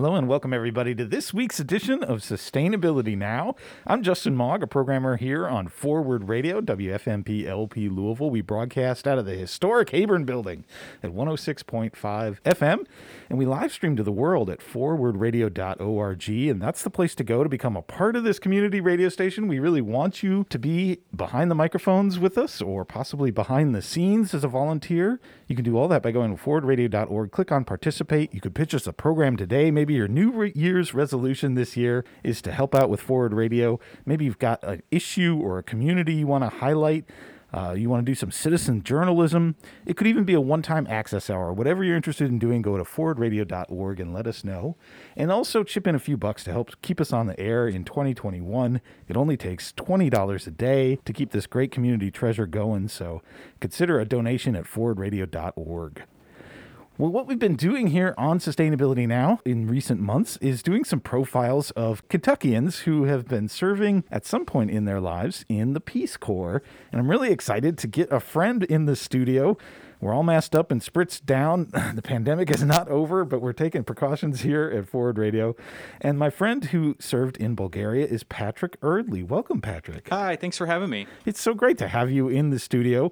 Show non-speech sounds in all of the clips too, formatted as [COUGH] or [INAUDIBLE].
Hello and welcome everybody to this week's edition of Sustainability Now. I'm Justin Mog, a programmer here on Forward Radio, WFMP LP Louisville. We broadcast out of the historic Heyburn building at 106.5 FM, and we live stream to the world at forwardradio.org, and that's the place to go to become a part of this community radio station. We really want you to be behind the microphones with us or possibly behind the scenes as a volunteer. You can do all that by going to forwardradio.org, click on participate. You could pitch us a program today, maybe your New re- Year's resolution this year is to help out with Forward Radio. Maybe you've got an issue or a community you want to highlight. Uh, you want to do some citizen journalism. It could even be a one time access hour. Whatever you're interested in doing, go to forwardradio.org and let us know. And also chip in a few bucks to help keep us on the air in 2021. It only takes $20 a day to keep this great community treasure going. So consider a donation at forwardradio.org. Well, what we've been doing here on Sustainability Now in recent months is doing some profiles of Kentuckians who have been serving at some point in their lives in the Peace Corps. And I'm really excited to get a friend in the studio. We're all masked up and spritzed down. [LAUGHS] The pandemic is not over, but we're taking precautions here at Forward Radio. And my friend who served in Bulgaria is Patrick Erdley. Welcome, Patrick. Hi, thanks for having me. It's so great to have you in the studio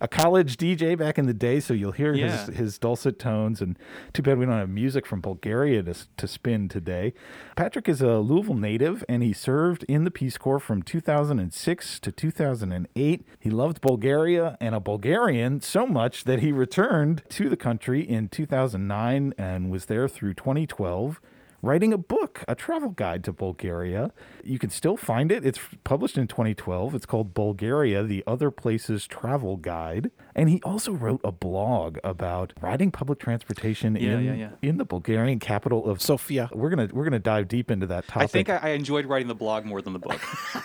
a college DJ back in the day, so you'll hear Yeah. his, his dulcet tones. And too bad we don't have music from Bulgaria to, to spin today. Patrick is a Louisville native, and he served in the Peace Corps from 2006 to 2008. He loved Bulgaria and a Bulgarian so much that he returned to the country in 2009 and was there through 2012 writing a book, a travel guide to Bulgaria. You can still find it. It's published in 2012. It's called Bulgaria, the Other Places Travel Guide. And he also wrote a blog about riding public transportation Yeah, in yeah, yeah. in the Bulgarian capital of Sofia. We're gonna we're gonna dive deep into that topic. I think I, I enjoyed writing the blog more than the book.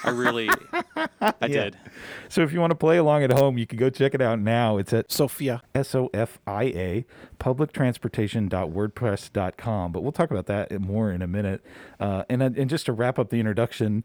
I really, I [LAUGHS] did. so if you want to play along at home, you can go check it out now. It's at Sofia S O F I A, publictransportation.wordpress.com. But we'll talk about that more in a minute. Uh, and, and just to wrap up the introduction,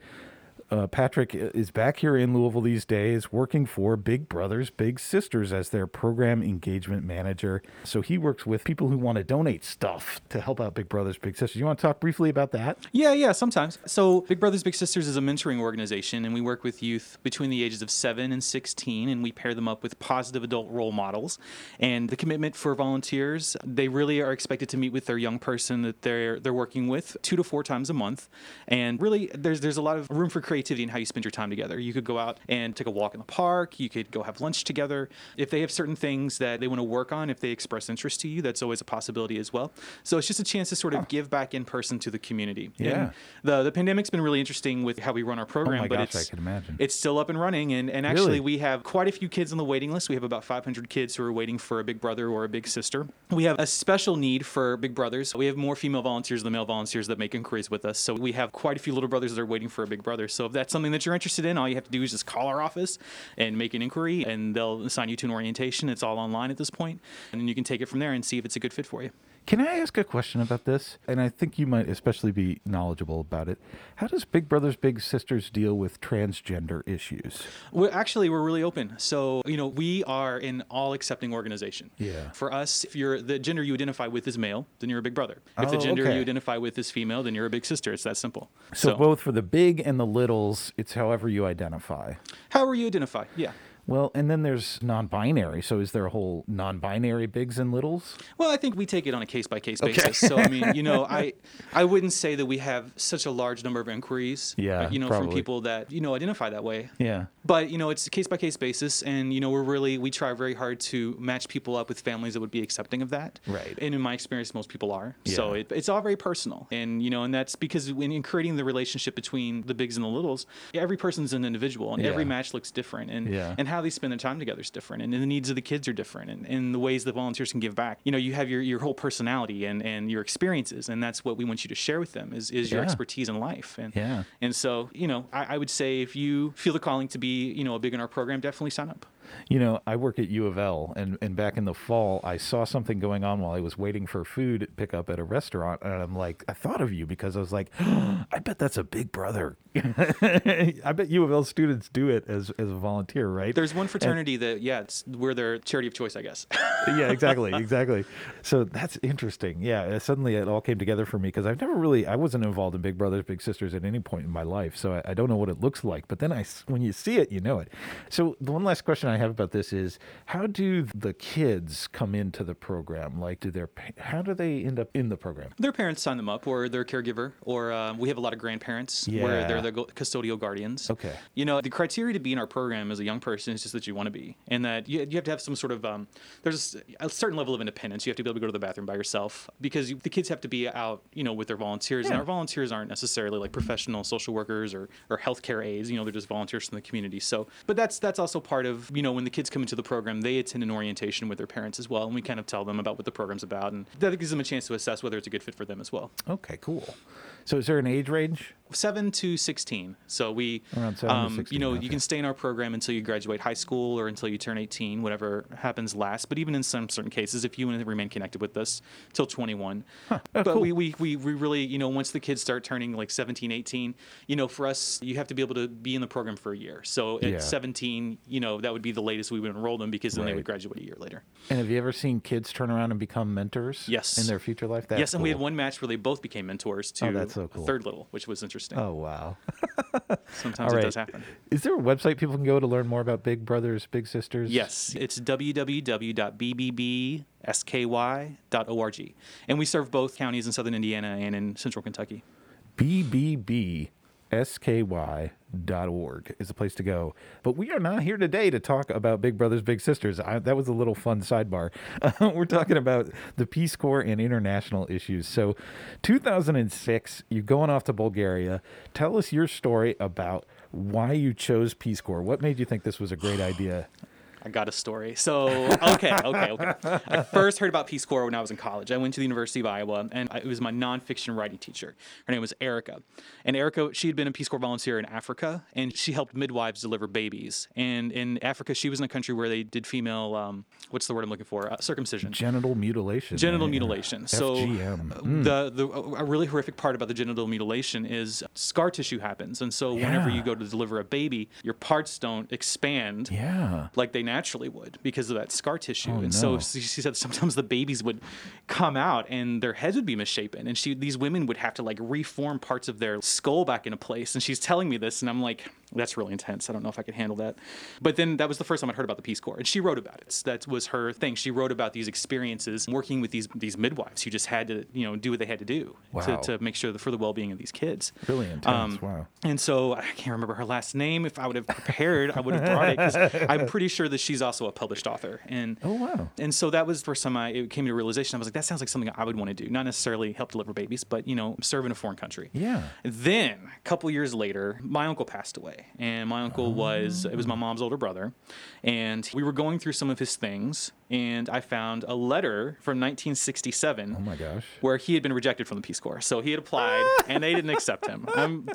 uh, Patrick is back here in Louisville these days working for Big Brothers Big Sisters as their program engagement manager. So he works with people who want to donate stuff to help out Big Brothers Big Sisters. You want to talk briefly about that? Yeah, yeah, sometimes. So, Big Brothers Big Sisters is a mentoring organization, and we work with youth between the ages of 7 and 16, and we pair them up with positive adult role models. And the commitment for volunteers, they really are expected to meet with their young person that they're they're working with 2 to 4 times a month. And really there's there's a lot of room for creativity in how you spend your time together. You could go out and take a walk in the park, you could go have lunch together. If they have certain things that they want to work on, if they express interest to you, that's always a possibility as well. So, it's just a chance to sort of give back in person to the community. Yeah. And the the pandemic's been really interesting with how we run our oh program, Oh but gosh, I it's can imagine. it's still up and running. And and actually, Really? we have quite a few kids on the waiting list. We have about 500 kids who are waiting for a big brother or a big sister. We have a special need for big brothers. We have more female volunteers than male volunteers that make inquiries with us. So we have quite a few little brothers that are waiting for a big brother. So if that's something that you're interested in, all you have to do is just call our office and make an inquiry, and they'll assign you to an orientation. It's all online at this point, and then you can take it from there and see if it's a good fit for you. Can I ask a question about this? And I think you might especially be knowledgeable about it. How does Big Brothers Big Sisters deal with transgender issues? Well, actually, we're really open. So, you know, we are an all accepting organization. Yeah. For us, if you're the gender you identify with is male, then you're a big brother. If the Oh, gender okay. you identify with is female, then you're a big sister. It's that simple. So, both for the big and the littles, it's however you identify. however you identify, yeah. Well, and then there's non-binary. So is there a whole non-binary bigs and littles? Well, I think we take it on a case by case basis. So I mean, you know, [LAUGHS] I I wouldn't say that we have such a large number of inquiries. Yeah, you know, probably. from people that you know identify that way. Yeah. But you know, it's a case by case basis, and you know, we're really we try very hard to match people up with families that would be accepting of that. Right. And in my experience, most people are. So Yeah. it, it's all very personal, and you know, and that's because when in creating the relationship between the bigs and the littles, every person's an individual, and every match looks different, and Yeah. and how they spend their time together is different, and the needs of the kids are different, and, and the ways that volunteers can give back. You know, you have your, your whole personality and, and your experiences, and that's what we want you to share with them is, is your Yeah. expertise in life. And Yeah. and so, you know, I, I would say if you feel the calling to be, you know, a big in our program, definitely sign up. You know, I work at U of L, and, and back in the fall, I saw something going on while I was waiting for food pickup at a restaurant, and I'm like, I thought of you because I was like, [GASPS] I bet that's a Big Brother. [LAUGHS] I bet U of L students do it as as a volunteer, right? There's one fraternity that, yeah, it's, we're their charity of choice, I guess. [LAUGHS] yeah, exactly, [LAUGHS] exactly. So that's interesting. Yeah, suddenly it all came together for me because I've never really, I wasn't involved in Big Brothers Big Sisters at any point in my life, so I, I don't know what it looks like. But then I, when you see it, you know it. So the one last question I have about this is, how do the kids come into the program? Like, do their, how do they end up in the program? their parents sign them up, or their caregiver, or um, we have a lot of grandparents where they're the custodial guardians. Okay. You know, the criteria to be in our program as a young person is just that you want to be, and that you, you have to have some sort of um, there's a certain level of independence. You have to be able to go to the bathroom by yourself because you, the kids have to be out, you know, with their volunteers, and our volunteers aren't necessarily like professional social workers or or healthcare aides. You know, they're just volunteers from the community. So, but that's that's also part of you know when the kids come into the program, they attend an orientation with their parents as well, and we kind of tell them about what the program's about, and that gives them a chance to assess whether it's a good fit for them as well. Okay, cool. So is there an age range? seven to 16. So we, Around seven to um, 16, you know, okay. you can stay in our program until you graduate high school or until you turn 18, whatever happens last. But even in some certain cases, if you want to remain connected with us till 21. Oh, but cool. we, we, we, we really, you know, once the kids start turning like 17, 18, you know, for us, you have to be able to be in the program for a year. So at Yeah. 17, you know, that would be the latest we would enroll them because then they would graduate a year later. And have you ever seen kids turn around and become mentors? Yes. In their future life? That's yes, and we had one match where they both became mentors to Oh, so cool. third little, which was interesting. Oh, wow. [LAUGHS] Sometimes All it does happen. Is there a website people can go to learn more about Big Brothers, Big Sisters? Yes, it's www.bbbsky.org. And we serve both counties in southern Indiana and in central Kentucky. bbbsky.org is the place to go. But we are not here today to talk about Big Brothers Big Sisters. I, that was a little fun sidebar. [LAUGHS] we're talking about the Peace Corps and international issues. So, 2006, you're going off to Bulgaria. Tell us your story about why you chose Peace Corps. What made you think this was a great idea? I got a story. So, okay, okay, okay. I first heard about Peace Corps when I was in college. I went to the University of Iowa, and it was my nonfiction writing teacher. Her name was Erica. And Erica, she had been a Peace Corps volunteer in Africa, and she helped midwives deliver babies. And in Africa, she was in a country where they did female, um, what's the word I'm looking for? Uh, circumcision. Genital mutilation. genital Yeah. mutilation. So FGM. the the a really horrific part about the genital mutilation is scar tissue happens, and so whenever you go to deliver a baby, your parts don't expand. Yeah. Like they naturally would because of that scar tissue, Oh, and no. so she she said sometimes the babies would come out and their heads would be misshapen, and she these women would have to like reform parts of their skull back into place. And she's telling me this, and I'm like, that's really intense. I don't know if I could handle that. But then that was the first time I heard about the Peace Corps, and she wrote about it. That was her thing. She wrote about these experiences working with these these midwives who just had to you know do what they had to do Wow. to, to make sure that for the well being of these kids. Really um, intense. wow. And so I can't remember her last name. If I would have prepared, I would have brought it because I'm pretty sure that she's also a published author. And Oh, wow. and so that was the first time I it came to a realization. I was like, that sounds like something I would want to do. Not necessarily help deliver babies, but you know, serve in a foreign country. Yeah. Then a couple years later, my uncle passed away, and my uncle was it was my mom's older brother, and we were going through some of his things, and I found a letter from 1967 Oh, my gosh. where he had been rejected from the Peace Corps. So he had applied, [LAUGHS] and they didn't accept him. I'm,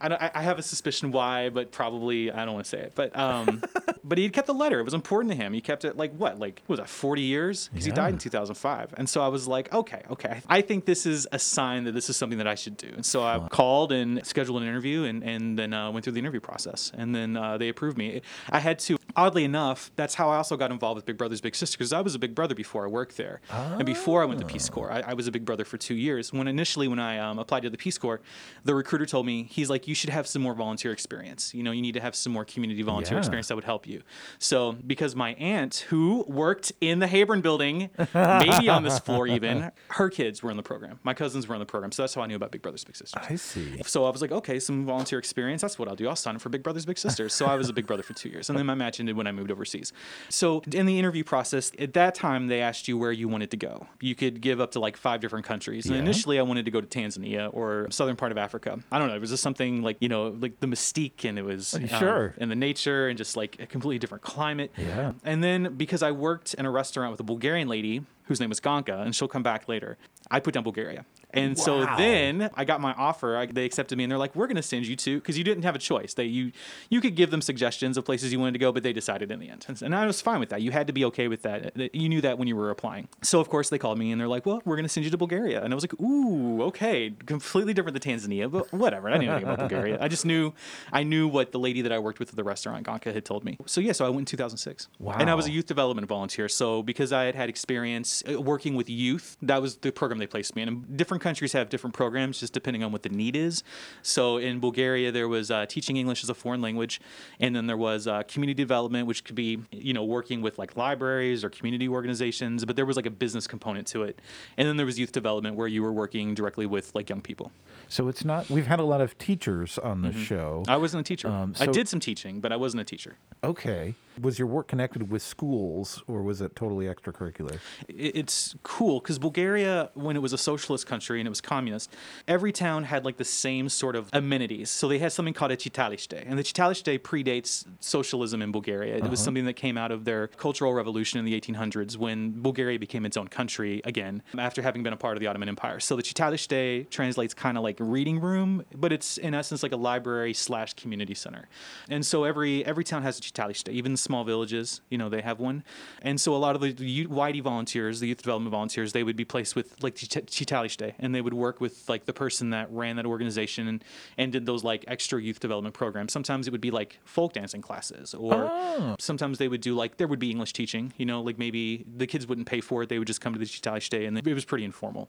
I, I I have a suspicion why, but probably I don't want to say it. But um, [LAUGHS] but he had kept the letter. It was important to him. He kept it like what, like what was that, 40 years? Because he died in 2005. And so I was like, okay, okay. I think this is a sign that this is something that I should do. And so I called and scheduled an interview, and and then uh, went through the interview process, and then uh, they approved me. I had to. Oddly enough, that's how I also got involved with Big Brothers Big Sister because I was a Big Brother before I worked there, and before I went to Peace Corps, I, I was a Big Brother for two years. When initially when I um, applied to the Peace Corps, the recruiter told me he's like, you should have some more volunteer experience. You know, you need to have some more community volunteer Yeah. experience that would help you. So because my aunt, who worked in the Heyburn building, [LAUGHS] maybe on this floor even, her kids were in the program. My cousins were in the program, so that's how I knew about Big Brothers Big Sisters. I see. So I was like, okay, some volunteer experience. That's what I'll do. I'll sign up for Big Brothers Big Sisters. So I was a Big Brother for two years, and then my match ended when I moved overseas. So in the interview process, at that time they asked you where you wanted to go. You could give up to like five different countries. And Yeah. initially, I wanted to go to Tanzania or southern part of Africa. I don't know. It was just something like you know, like the mystique, and it was um, Sure. and the nature, and just like a completely different climate. Yeah. And then because I worked in a restaurant with a Bulgarian lady whose name was Gonka, and she'll come back later, I put down Bulgaria. And so then I got my offer. I, they accepted me, and they're like, "We're going to send you to," because you didn't have a choice. They you you could give them suggestions of places you wanted to go, but they decided in the end, and, I was fine with that. You had to be okay with that. You knew that when you were applying. So of course they called me, and they're like, "Well, we're going to send you to Bulgaria," and I was like, "Ooh, okay, completely different than Tanzania, but whatever." I didn't know anything about Bulgaria. I just knew I knew what the lady that I worked with at the restaurant Gonka had told me. So yeah, so I went in 2006, and I was a youth development volunteer. So because I had had experience uh, working with youth, that was the program they placed me in. And different countries have different programs just depending on what the need is. So in Bulgaria, there was uh, teaching English as a foreign language, and then there was uh, community development, which could be you know working with like libraries or community organizations, but there was like a business component to it. And then there was youth development where you were working directly with like young people. So it's not. We've had a lot of teachers on the show. I wasn't a teacher. Um, I did some teaching, but I wasn't a teacher. Okay. Was your work connected with schools, or was it totally extracurricular? it's cool because Bulgaria, when it was a socialist country and it was communist, every town had like the same sort of amenities. So they had something called a Chitalishte, and the Chitalishte predates socialism in Bulgaria. It was something that came out of their cultural revolution in the 1800s when Bulgaria became its own country again after having been a part of the Ottoman Empire. So the Chitalishte translates kind of like reading room, but it's in essence like a library slash community center. And so every every town has a Chitalishte, even small villages, you know, they have one. And so a lot of the youth- YD volunteers, the youth development volunteers, they would be placed with like Chit- Chitalishte, and they would work with like the person that ran that organization and, and did those like extra youth development programs. Sometimes it would be like folk dancing classes, or Oh. sometimes they would do like there would be English teaching. You know, like maybe the kids wouldn't pay for it; they would just come to the Chitalishte, and it was pretty informal.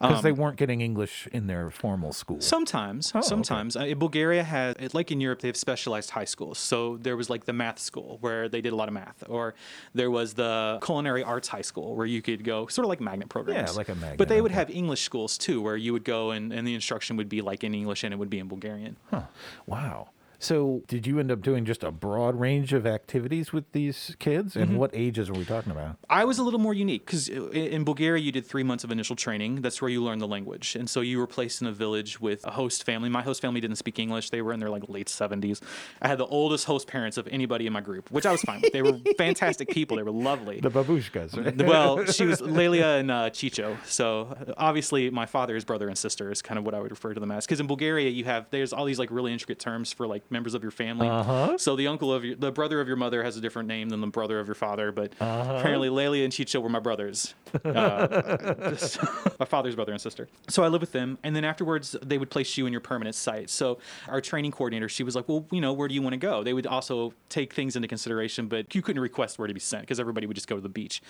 Because Um, they weren't getting English in their formal school. Sometimes, Oh, okay. sometimes. Uh, Bulgaria has, like in Europe, they have specialized high schools. So there was like the math school where they did a lot of math, or there was the culinary arts high school where you could go, sort of like magnet programs. Yeah, like a magnet, But they would okay. have English schools too, where you would go and, and the instruction would be like in English and it would be in Bulgarian. Huh. Wow. So, did you end up doing just a broad range of activities with these kids? And Mm-hmm. what ages are we talking about? I was a little more unique because in Bulgaria you did three months of initial training. That's where you learn the language, and so you were placed in a village with a host family. My host family didn't speak English; they were in their like late seventies. I had the oldest host parents of anybody in my group, which I was fine with. They were [LAUGHS] fantastic people. They were lovely. The babushkas. right? well, she was [LAUGHS] Lelia and uh, Chicho. So obviously, my father's brother and sister is kind of what I would refer to them as. Because in Bulgaria, you have there's all these like really intricate terms for like members of your family. Uh-huh. So the uncle of your, the brother of your mother has a different name than the brother of your father. But apparently, Lelia and Chicho were my brothers. [LAUGHS] Uh, just- [LAUGHS] my father's brother and sister. So I lived with them, and then afterwards, they would place you in your permanent site. So our training coordinator, she was like, "Well, you know, where do you want to go?" They would also take things into consideration, but you couldn't request where to be sent because everybody would just go to the beach.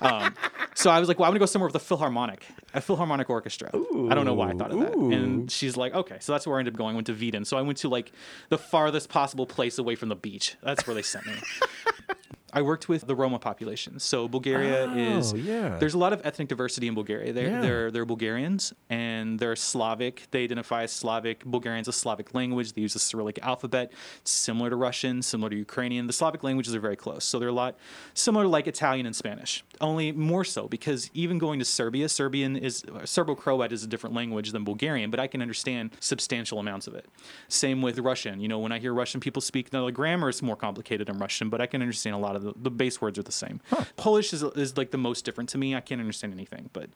Um, [LAUGHS] so I was like, "Well, I'm gonna go somewhere with a philharmonic, a philharmonic orchestra." I don't know why I thought of that. Ooh. And she's like, "Okay," so that's where I ended up going. I went to Vidin. So I went to like the farthest possible place away from the beach. That's where they sent me. [LAUGHS] I worked with the Roma population. So Bulgaria is Oh, yeah. there's a lot of ethnic diversity in Bulgaria. They're Yeah. they're they're Bulgarians and they're Slavic. They identify as Slavic. Bulgarian's a Slavic language. They use the Cyrillic alphabet. It's similar to Russian, similar to Ukrainian. The Slavic languages are very close. So they're a lot similar to like Italian and Spanish. Only more so because even going to Serbia, Serbian is Serbo-Croat is a different language than Bulgarian, but I can understand substantial amounts of it. Same with Russian. You know, when I hear Russian people speak, now the grammar is more complicated in Russian, but I can understand a lot of the, the base words are the same. Polish is, is like the most different to me. I can't understand anything, but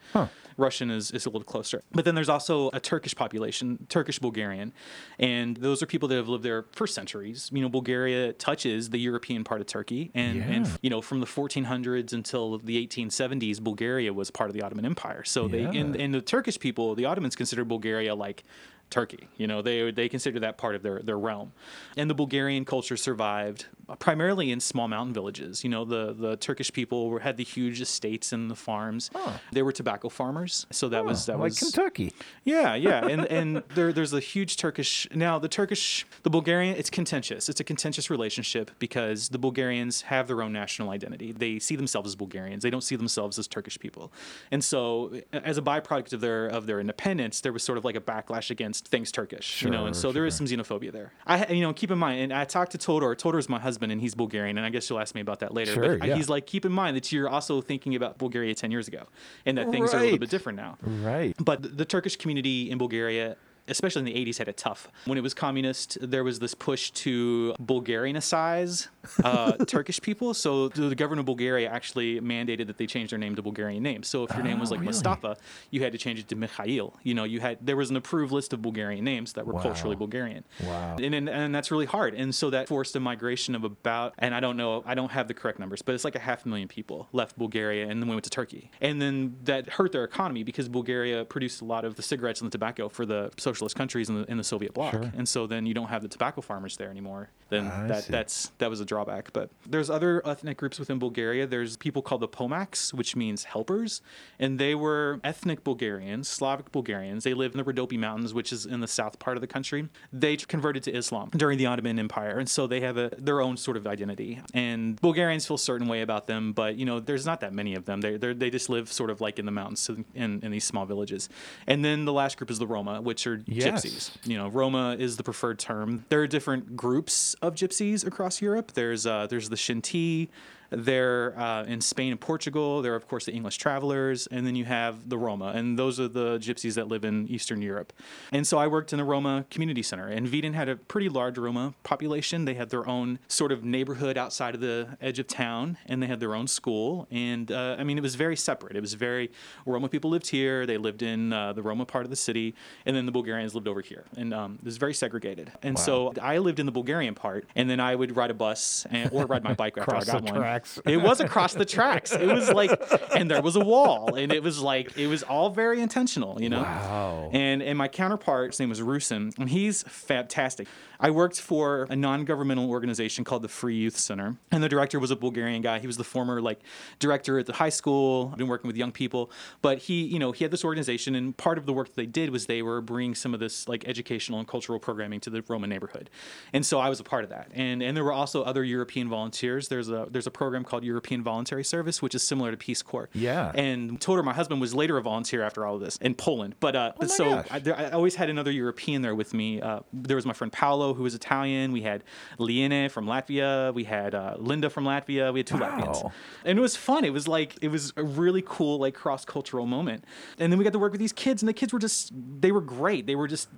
Russian is, is a little closer. But then there's also a Turkish population, Turkish Bulgarian, and those are people that have lived there for centuries. You know, Bulgaria touches the European part of Turkey, and, and you know, from the 1400s until the 1870s, Bulgaria was part of the Ottoman Empire. So they and, and the Turkish people, the Ottomans considered Bulgaria like Turkey. You know, they they consider that part of their their realm. And the Bulgarian culture survived primarily in small mountain villages. You know, the the Turkish people were, had the huge estates and the farms. They were tobacco farmers. So that was that was like was Kentucky. yeah, yeah, [LAUGHS] and and there there's a huge Turkish now. The Turkish, the Bulgarian, it's contentious. It's a contentious relationship because the Bulgarians have their own national identity. They see themselves as Bulgarians. They don't see themselves as Turkish people, and so as a byproduct of their of their independence, there was sort of like a backlash against things Turkish, you know, and Sure, so there is some xenophobia there. I you know keep in mind, and I talked to Todor. Todor's my husband, and he's Bulgarian, and I guess you'll ask me about that later. Sure, but yeah. he's like, keep in mind that you're also thinking about Bulgaria ten years ago, and that things are a little bit different now. Right. But the Turkish community in Bulgaria especially in the 80s, had it tough. When it was communist, there was this push to Bulgarianize uh, [LAUGHS] Turkish people. So the government of Bulgaria actually mandated that they change their name to Bulgarian names. So if your name was Oh, like really? Mustafa, you had to change it to Mikhail. You know, you had there was an approved list of Bulgarian names that were Wow. culturally Bulgarian. Wow. And, and and that's really hard. And so that forced a migration of about and I don't know, I don't have the correct numbers, but it's like a half million people left Bulgaria and then went to Turkey. And then that hurt their economy because Bulgaria produced a lot of the cigarettes and the tobacco for the socialist countries in the, in the Soviet bloc. Sure. And so then you don't have the tobacco farmers there anymore. Then that see. that's that was a drawback. But there's other ethnic groups within Bulgaria. There's people called the Pomaks, which means helpers, and they were ethnic Bulgarians, Slavic Bulgarians. They live in the Rhodope Mountains, which is in the south part of the country. They converted to Islam during the Ottoman Empire, and so they have a, their own sort of identity. And Bulgarians feel a certain way about them, but you know, there's not that many of them. They they they just live sort of like in the mountains in, in these small villages. And then the last group is the Roma, which are Yes. gypsies you know roma is the preferred term. There are different groups of gypsies across europe. There's uh, there's the shinti they're uh, in spain and portugal. There are of course the english travelers. And then you have the roma. And those are the gypsies that live in eastern europe. And so i worked in the roma community center. And Vidin had a pretty large roma population. They had their own sort of neighborhood outside of the edge of town. And they had their own school. And uh, i mean it was very separate. It was very roma people lived here. They lived in uh, the roma part of the city. And then the bulgarians lived over here. And um, it was very segregated. And so i lived in the bulgarian part. And then i would ride a bus and, or ride my bike after i got one tracks. it was across the tracks it was like and there was a wall and it was like it was all very intentional you know Wow. and and my counterpart, his name was Rusin, and he's fantastic. I worked for a non-governmental organization called the Free Youth Center, and the director was a Bulgarian guy. He was the former like director at the high school. I've been working with young people, but he, you know, he had this organization, and part of the work that they did was they were bringing some of this like educational and cultural programming to the Roman neighborhood, and so I was a part of that. And and there were also other European volunteers. There's a there's a program called European Voluntary Service, which is similar to Peace Corps. Yeah. And Todor, my husband, was later a volunteer after all of this in Poland. But uh, Oh so. I, I always had another European there with me. Uh, there was my friend Paolo, who was Italian. We had Liene from Latvia. We had uh, Linda from Latvia. We had two Latvians, and it was fun. It was like it was a really cool like cross cultural moment. And then we got to work with these kids, and the kids were just they were great. They were just.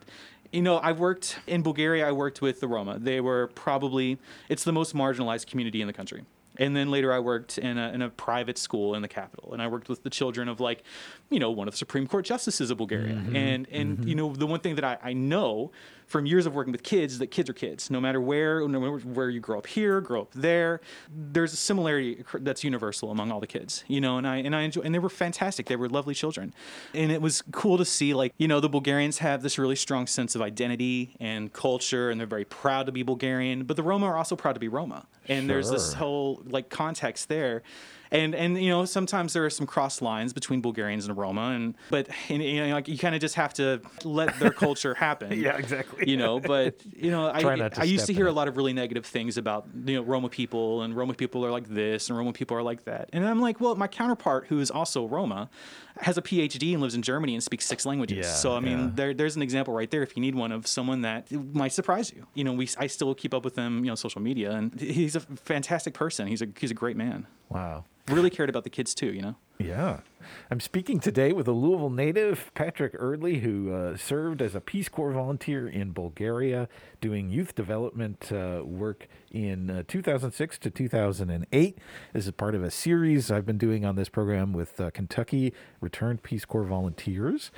You know, I worked in Bulgaria. I worked with the Roma. They were probably it's the most marginalized community in the country. And then later, I worked in a, in a private school in the capital, and I worked with the children of like, you know, one of the Supreme Court justices of Bulgaria. Mm-hmm. And and mm-hmm. you know, the one thing that I, I know from years of working with kids that kids are kids, no matter where, no matter where you grow up here, grow up there. There's a similarity that's universal among all the kids, you know. And I and I enjoy, and they were fantastic. They were lovely children, and it was cool to see like you know the Bulgarians have this really strong sense of identity and culture, and they're very proud to be Bulgarian. But the Roma are also proud to be Roma, and there's this whole like context there and and you know sometimes there are some cross lines between Bulgarians and Roma and but and, you know like you kind of just have to let their culture happen [LAUGHS] Yeah, exactly. you know but you know Try I I used to hear it. a lot of really negative things about you know Roma people and Roma people are like this and Roma people are like that and I'm like well my counterpart who is also Roma has a PhD and lives in Germany and speaks six languages Yeah, so I mean yeah. there there's an example right there if you need one of someone that might surprise you you know we I still keep up with him you know social media and he's a fantastic person he's a he's a great man Wow. really cared about the kids too, you know? Yeah. I'm speaking today with a Louisville native, Patrick Erdley, who uh, served as a Peace Corps volunteer in Bulgaria, doing youth development uh, work in uh, 2006 to 2008. This is part of a series I've been doing on this program with uh, Kentucky Returned Peace Corps volunteers.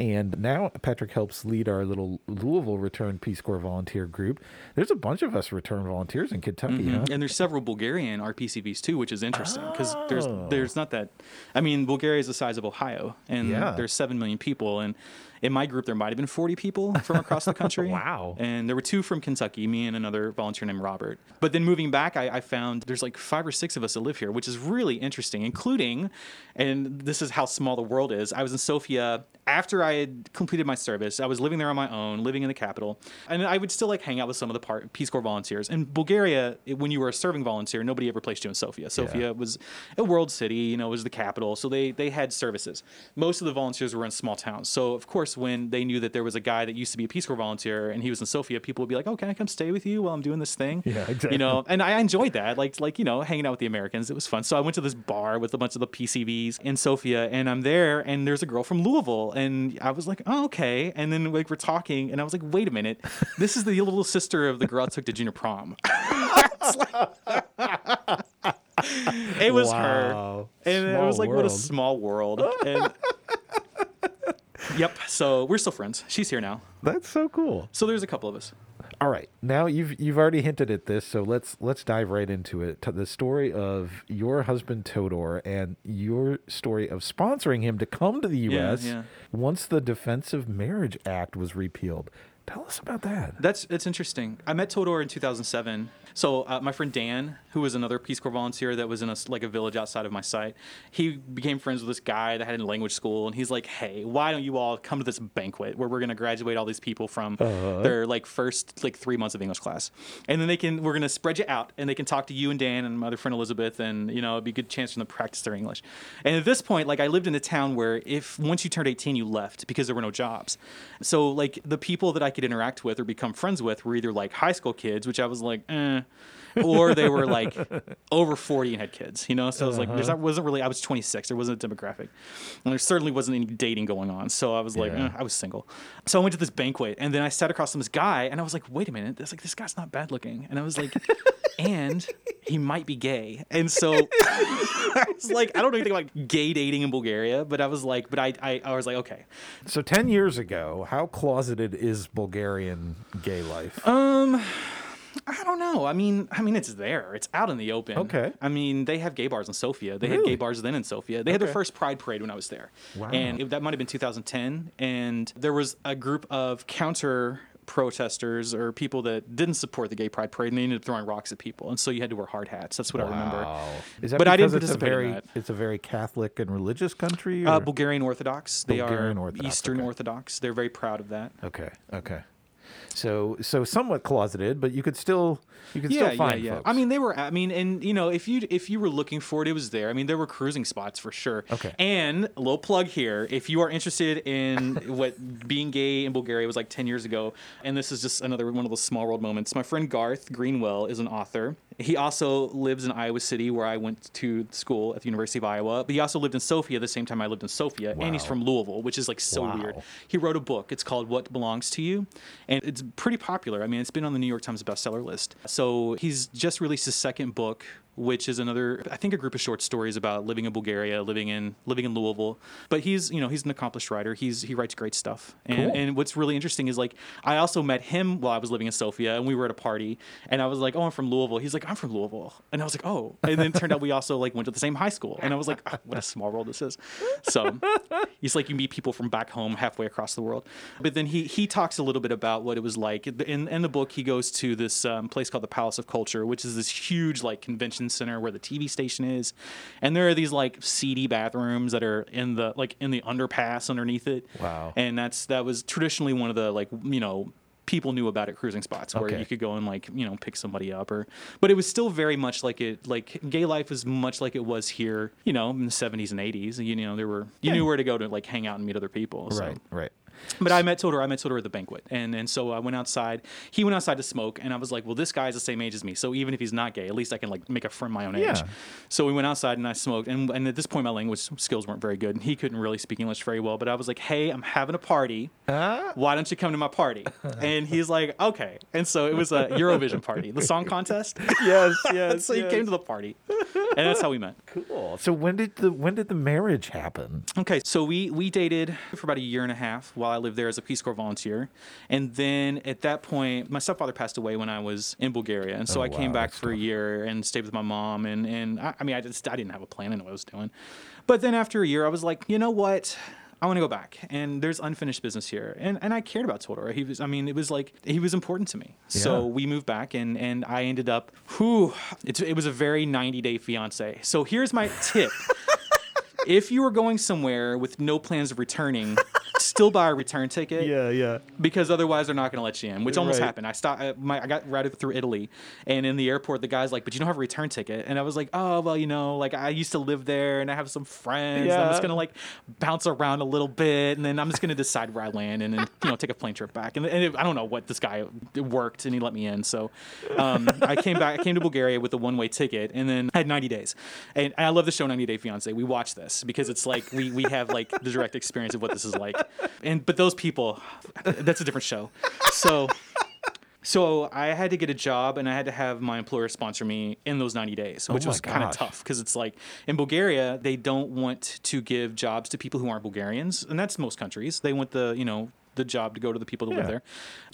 And now Patrick helps lead our little Louisville Returned Peace Corps volunteer group. There's a bunch of us returned volunteers in Kentucky, mm-hmm. huh? And there's several Bulgarian RPCVs too, which is interesting because there's Oh. there's not that. I mean, Bulgaria is the size of Ohio, and Yeah. there's seven million people, and in my group there might have been 40 people from across the [LAUGHS] country. Wow. And there were two from Kentucky, me and another volunteer named Robert. But then moving back, I, I found there's like five or six of us that live here, which is really interesting, including, and this is how small the world is. I was in Sofia after I had completed my service. I was living there on my own, living in the capital, and I would still like hang out with some of the part, Peace Corps volunteers. In Bulgaria, it- when you were a serving volunteer, nobody ever placed you in Sofia. Sofia was a world city, you know, it was the capital, so they they had services. Most of the volunteers were in small towns, so of course, when they knew that there was a guy that used to be a Peace Corps volunteer and he was in Sofia, people would be like, "Oh, can I come stay with you while I'm doing this thing?" Yeah, exactly. You know, and I enjoyed that, like like you know, hanging out with the Americans. It was fun. So I went to this bar with a bunch of the PCVs in Sofia, and I'm there, and there's a girl from Louisville, and I was like, "Oh, okay." And then like we're talking, and I was like, "Wait a minute, this is the little sister of the girl I took to junior prom." [LAUGHS] [LAUGHS] It was her, Wow. and it Small was like what a small world. And [LAUGHS] yep, so we're still friends. She's here now. That's so cool. So there's a couple of us. All right, now you've you've already hinted at this, so let's let's dive right into it. To the story of your husband Todor and your story of sponsoring him to come to the Yeah, U.S. yeah. once the Defense of Marriage Act was repealed. Tell us about that. That's it's interesting. I met Todor in 2007. So uh, my friend Dan, who was another Peace Corps volunteer that was in a like a village outside of my site, he became friends with this guy that had a language school, and he's like, "Hey, why don't you all come to this banquet where we're going to graduate all these people from their like first like three months of English class, and then they can we're going to spread you out, and they can talk to you and Dan and my other friend Elizabeth, and you know it'd be a good chance for them to practice their English. And at this point, like I lived in a town where if once you turned 18, you left because there were no jobs. So like the people that I could interact with or become friends with were either like high school kids, which I was like, eh, or they were like over 40 and had kids, you know? So I was like, there's Uh-huh. not, wasn't really, I was 26. There wasn't a demographic. And there certainly wasn't any dating going on. So I was like, Yeah. eh, I was single. So I went to this banquet and then I sat across from this guy and I was like, wait a minute. This, like, this guy's not bad looking. And I was like, and he might be gay. And so I was like, I don't know anything about gay dating in Bulgaria, but I was like, but I, I, I was like, okay. So ten years ago, how closeted is Bulgarian gay life? Um, I don't know. I mean, I mean, it's there. It's out in the open. Okay. I mean, they have gay bars in Sofia. They had gay bars then in Sofia. They had their first Pride parade when I was there. Wow. And it, that might have been 2010. And there was a group of counter protesters or people that didn't support the gay pride parade and they ended up throwing rocks at people and so you had to wear hard hats that's what i remember Is that But I didn't because it's a participate in very that. it's a very Catholic and religious country? uh, bulgarian orthodox they Bulgarian are Orthodox, eastern okay. orthodox they're very proud of that Okay, okay. So so somewhat closeted, but you could still you could yeah, still find yeah, yeah. folks. I mean, they were. I mean, and you know, if you if you were looking for it, it was there. I mean, there were cruising spots for sure. Okay. And a little plug here: if you are interested in [LAUGHS] what being gay in Bulgaria was like ten years ago, and this is just another one of those small world moments. My friend Garth Greenwell is an author. He also lives in Iowa City, where I went to school at the University of Iowa. But he also lived in Sofia the same time I lived in Sofia, and he's from Louisville, which is like so Wow. weird. He wrote a book. It's called What Belongs to You, and it's pretty popular. I mean, it's been on the New York Times bestseller list. So he's just released his second book, which is another, I think, a group of short stories about living in Bulgaria, living in living in Louisville. But he's, you know, he's an accomplished writer. He's he writes great stuff. And Cool. and what's really interesting is like I also met him while I was living in Sofia, and we were at a party, and I was like, oh, I'm from Louisville. He's like, I'm from Louisville, and I was like, oh, and then it turned out we also like went to the same high school, and I was like, ah, what a small world this is. So He's like you meet people from back home halfway across the world. But then he he talks a little bit about what it was like. In in the book, he goes to this um, place called the Palace of Culture, which is this huge like convention center where the TV station is, and there are these like seedy bathrooms that are in the like in the underpass underneath it. Wow. And that's that was traditionally one of the like you know people knew about it cruising spots where Okay. you could go and like you know pick somebody up or but it was still very much like it like gay life was much like it was here you know in the 70s and 80s you know there were you knew where to go to like hang out and meet other people so. right, right. But I met Todor. I met Todor at the banquet, and and so I went outside. He went outside to smoke, and I was like, well, this guy's the same age as me, so even if he's not gay, at least I can like make a friend my own age. Yeah. So we went outside and I smoked, and and at this point my language skills weren't very good, and he couldn't really speak English very well. But I was like, hey, I'm having a party. Ah. Why don't you come to my party? [LAUGHS] And he's like, okay. And so it was a Eurovision party, the song contest. [LAUGHS] Yes, [LAUGHS] yes. so he came to the party, and that's how we met. Cool. So when did the when did the marriage happen? Okay, so we we dated for about a year and a half while I lived there as a Peace Corps volunteer, and then at that point, my stepfather passed away when I was in Bulgaria, and so Oh, I came wow, back for a year and stayed with my mom, and and I, I mean I just I didn't have a plan, I know what I was doing, but then after a year, I was like, you know what. I want to go back, and there's unfinished business here, and and I cared about Todor. He was, I mean, it was like he was important to me. So we moved back, and and I ended up, whew, it's, it was a very 90 day fiance. So here's my tip: [LAUGHS] if you are going somewhere with no plans of returning, still buy a return ticket Yeah, yeah. because otherwise they're not going to let you in, which almost Right. happened. I stopped. I, my, I got routed through Italy, and in the airport, the guy's like, "But you don't have a return ticket." And I was like, "Oh well, you know, like I used to live there, and I have some friends. and I'm just gonna like bounce around a little bit, and then I'm just gonna decide where I land, and then you know take a plane trip back." And, and it, I don't know what this guy worked, and he let me in. So um, I came back. I came to Bulgaria with a one way ticket, and then I had 90 days. And I love the show 90 Day Fiance. We watch this because it's like we we have like the direct experience of what this is like. And but those people, that's a different show. So. So I had to get a job and I had to have my employer sponsor me in those 90 days, oh which Oh was kind of tough because it's like in Bulgaria they don't want to give jobs to people who aren't Bulgarians, and that's most countries. They want the you know the job to go to the people that live there,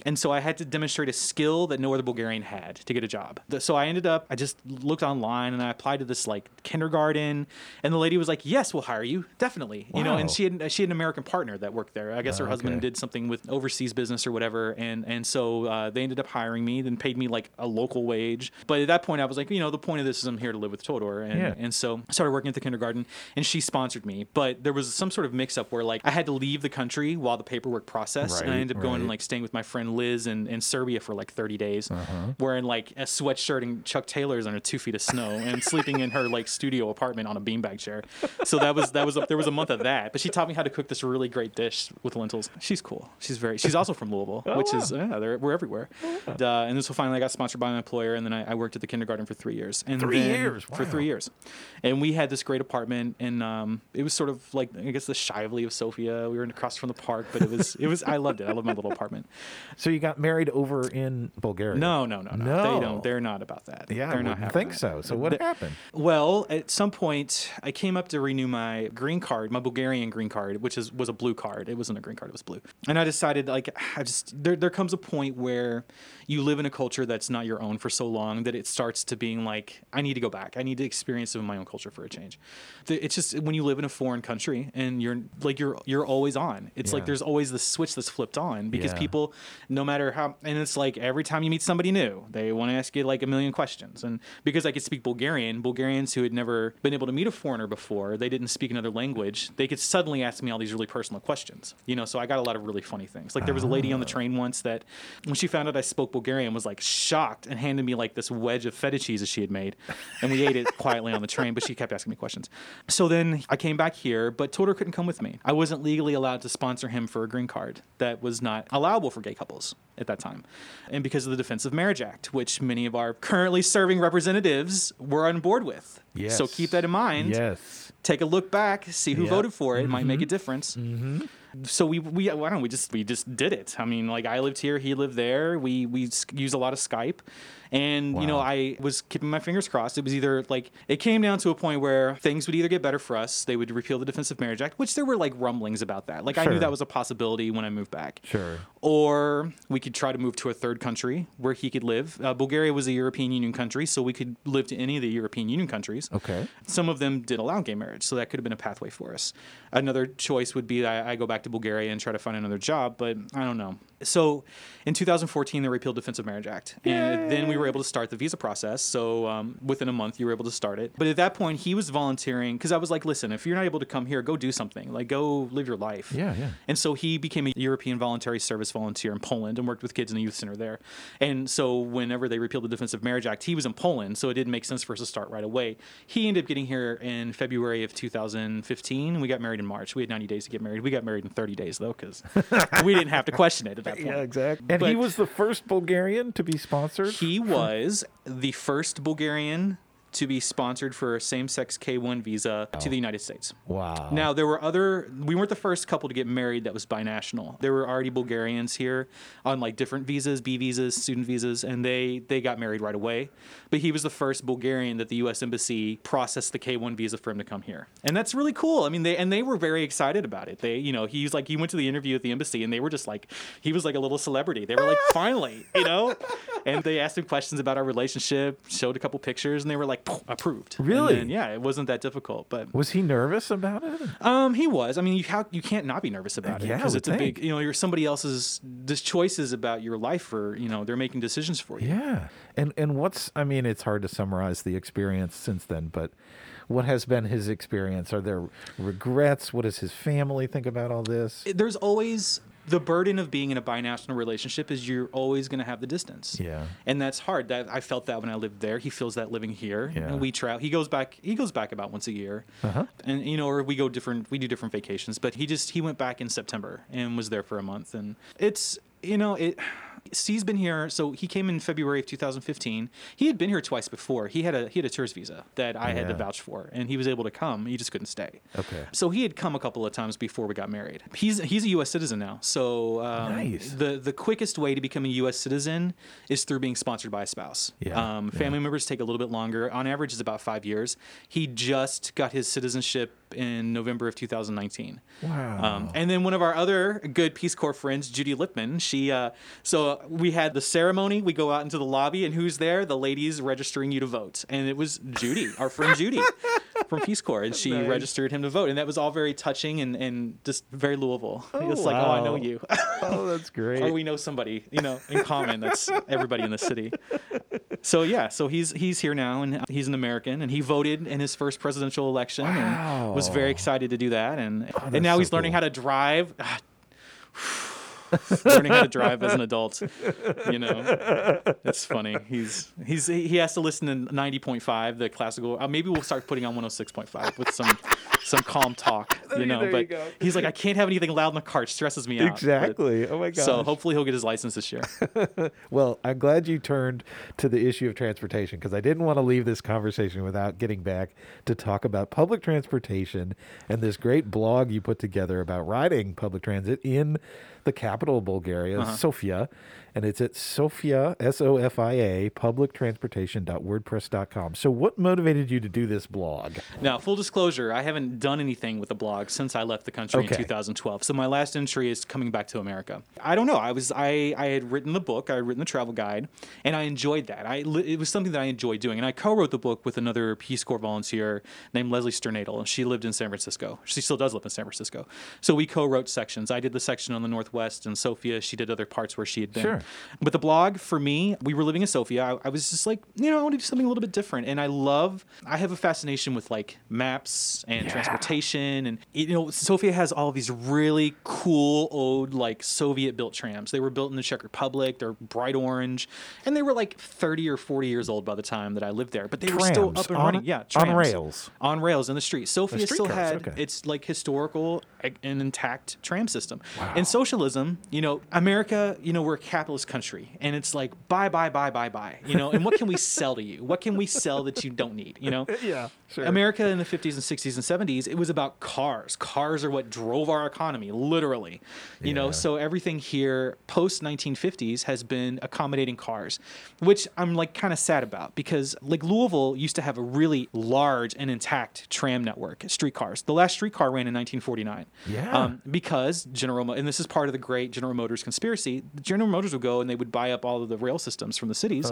and so I had to demonstrate a skill that no other Bulgarian had to get a job. So I ended up I just looked online and I applied to this like kindergarten, and the lady was like, "Yes, we'll hire you, definitely." You know, and she had she had an American partner that worked there. I guess her Oh, husband okay. did something with overseas business or whatever, and and so uh, they ended up hiring me, then paid me like a local wage. But at that point, I was like, you know, the point of this is I'm here to live with Todor, and Yeah. and so I started working at the kindergarten, and she sponsored me. But there was some sort of mix up where like I had to leave the country while the paperwork processed, and I Right, ended up going and like staying with my friend Liz in, in Serbia for like 30 days, Uh-huh. wearing like a sweatshirt and Chuck Taylors under two feet of snow, and sleeping in her like studio apartment on a beanbag chair. So that was that was a, there was a month of that. But she taught me how to cook this really great dish with lentils. She's cool. She's very. She's also from Louisville, which is yeah, they're, we're everywhere. Uh, and then so finally I got sponsored by my employer, and then I, I worked at the kindergarten for three years. And Three then- years? for three years, and we had this great apartment, and um, it was sort of like I guess the Shively of Sofia. We were across from the park, but it was it was I loved it. I love my little apartment. [LAUGHS] So you got married over in Bulgaria? No, no, no, no. No. They don't. They're not about that. Yeah, they're I not wouldn't think that. so. So what The- happened? Well, at some point, I came up to renew my green card, my Bulgarian green card, which is was a blue card. It wasn't a green card; it was blue. And I decided, like, I just there there comes a point where you live in a culture that's not your own for so long that it starts to being like, I need to go back. I need to experience some of my own culture for a change. It's just when you live in a foreign country and you're like you're you're always on. It's like there's always the switch that's flipped on because Yeah. people, no matter how, and it's like every time you meet somebody new, they want to ask you like a million questions. And because I could speak Bulgarian, Bulgarians who had never been able to meet a foreigner before, they didn't speak another language, they could suddenly ask me all these really personal questions. You know, so I got a lot of really funny things. Like there was a lady on the ah. train once that, when she found out I spoke Bulgarian, was like shocked and handed me like this wedge of feta cheese that she had made, and we ate it [LAUGHS] quietly on the train. But she kept asking me questions. So then I came back here, but Todor couldn't come with me. I wasn't legally allowed to sponsor him for a green card. That was not allowable for gay couples at that time, and because of the Defense of Marriage Act, which many of our currently serving representatives were on board with. Yes. So keep that in mind Yes. take a look back, see who. Mm-hmm. voted for it. It might make a difference. So we we I don't know, we just we just did it. I mean, like I lived here, he lived there. We we use a lot of Skype, and you know I was keeping my fingers crossed. It was either like it came down to a point where things would either get better for us, they would repeal the Defense of Marriage Act, which there were like rumblings about that. Like I knew that was a possibility when I moved back. Sure. Or we could try to move to a third country where he could live. Uh, Bulgaria was a European Union country, so we could live to any of the European Union countries. Okay. Some of them did allow gay marriage, so that could have been a pathway for us. Another choice would be I, I go back to Bulgaria and try to find another job, but I don't know. So in 2014, they repealed Defense of Marriage Act, and then we were able to start the visa process. So um, within a month, you were able to start it. But at that point, he was volunteering because I was like, listen, if you're not able to come here, go do something. Like go live your life. Yeah, yeah. And so he became a European voluntary service volunteer in Poland and worked with kids in the youth center there. And so whenever they repealed the Defense of Marriage Act, he was in Poland, so it didn't make sense for us to start right away. He ended up getting here in February of 2015. We got married in March. We had 90 days to get married. We got married in 30 days though, because [LAUGHS] we didn't have to question it that point. Yeah, exactly. And he was the first Bulgarian to be sponsored. He was the first Bulgarian to be sponsored for a same-sex K-1 visa to the United States. wow. Now there were other. We weren't the first couple to get married that was binational. There were already Bulgarians here on like different visas, B visas, student visas, and they they got married right away. But he was the first Bulgarian that the U.S. embassy processed the K-1 visa for him to come here, and that's really cool. I mean, they and they were very excited about it. They, you know, he's like he went to the interview at the embassy, and they were just like he was like a little celebrity. They were like, [LAUGHS] finally, you know. And they asked him questions about our relationship, showed a couple pictures, and they were like, approved. Really? then, yeah, it wasn't that difficult, but was he nervous about it? um, he was. I mean, you how you can't not be nervous about it because it's a big. You know, you're somebody else's. This choices about your life, or you know, they're making decisions for you. Yeah. And and what's I mean, it's hard to summarize the experience since then, but what has been his experience? Are there regrets? What does his family think about all this? There's always the burden of being in a binational relationship is you're always going to have the distance. Yeah. And that's hard. That I felt that when I lived there. He feels that living here. Yeah. And we travel. He goes back. He goes back about once a year. Uh-huh. And you know, or we go different. We do different vacations. But he just he went back in September and was there for a month. And it's you know it. C's been here. So he came in February of 2015. He had been here twice before. He had a he had a tourist visa that I had to vouch for, and he was able to come. He just couldn't stay. Okay. So he had come a couple of times before we got married. He's he's a U.S. citizen now. So um, Nice. the the quickest way to become a U.S. citizen is through being sponsored by a spouse. Yeah, Um, family members take a little bit longer. On average, it's about five years. He just got his citizenship in November of 2019. Wow. Um, and then one of our other good Peace Corps friends, Judy Lipman, she uh, so we had the ceremony. We go out into the lobby, and who's there? The ladies registering you to vote, and it was Judy, our friend Judy [LAUGHS] from Peace Corps, and she Nice. registered him to vote, and that was all very touching and, and just very Louisville. Oh, it's like, oh, I know you, oh, that's [LAUGHS] great. or we know somebody, you know, in common. That's everybody in the city. So yeah, so he's he's here now, and he's an American, and he voted in his first presidential election, and was very excited to do that, and oh, that's and now so he's learning how to drive. [LAUGHS] learning how to drive as an adult, you know, it's funny. He's he's he has to listen to ninety point five, the classical. Uh, maybe we'll start putting on one hundred six point five with some some calm talk, [LAUGHS] you know. There but go. he's like, I can't have anything loud in the car; it stresses me out. But- Exactly. Oh my god. So hopefully he'll get his license this year. [LAUGHS] Well, I'm glad you turned to the issue of transportation because I didn't want to leave this conversation without getting back to talk about public transportation and this great blog you put together about riding public transit in the capital of Bulgaria, uh-huh. Sofia. And it's at Sofia, S O F I A, publictransportation.wordpress.com. So, what motivated you to do this blog? Now, full disclosure, I haven't done anything with the blog since I left the country Okay. in 2012. So my last entry is coming back to America. I don't know. I was I I had written the book, I had written the travel guide, and I enjoyed that. I it was something that I enjoyed doing, and I co-wrote the book with another Peace Corps volunteer named Leslie Sternadel, and she lived in San Francisco. She still does live in San Francisco. So we co-wrote sections. I did the section on the Northwest and Sofia. She did other parts where she had been. Sure. But the blog for me, we were living in Sofia. I, I was just like, you know, I want to do something a little bit different. And I love, I have a fascination with like maps and Yeah. transportation. And, you know, Sofia has all these really cool old, like Soviet built trams. They were built in the Czech Republic. They're bright orange. And they were like 30 or 40 years old by the time that I lived there. But they were still up and on- running. Yeah, Trams, on rails. On rails in the street. Sofia still streetcars, had okay. its like historical and intact tram system. In socialism, you know, America, you know, we're a capitalist country, and it's like buy, buy, buy, buy, buy. You know, and what can we sell to you? What can we sell that you don't need? You know, [LAUGHS] Yeah, sure. America in the 50s and 60s and 70s, it was about cars. Cars are what drove our economy, literally. You Yeah. know, so everything here post 1950s has been accommodating cars, which I'm like kind of sad about because like Louisville used to have a really large and intact tram network, streetcars. The last streetcar ran in 1949. Yeah. Um, because General, Mo- and this is part of the great General Motors conspiracy. General Motors would go and they would buy up all of the rail systems from the cities,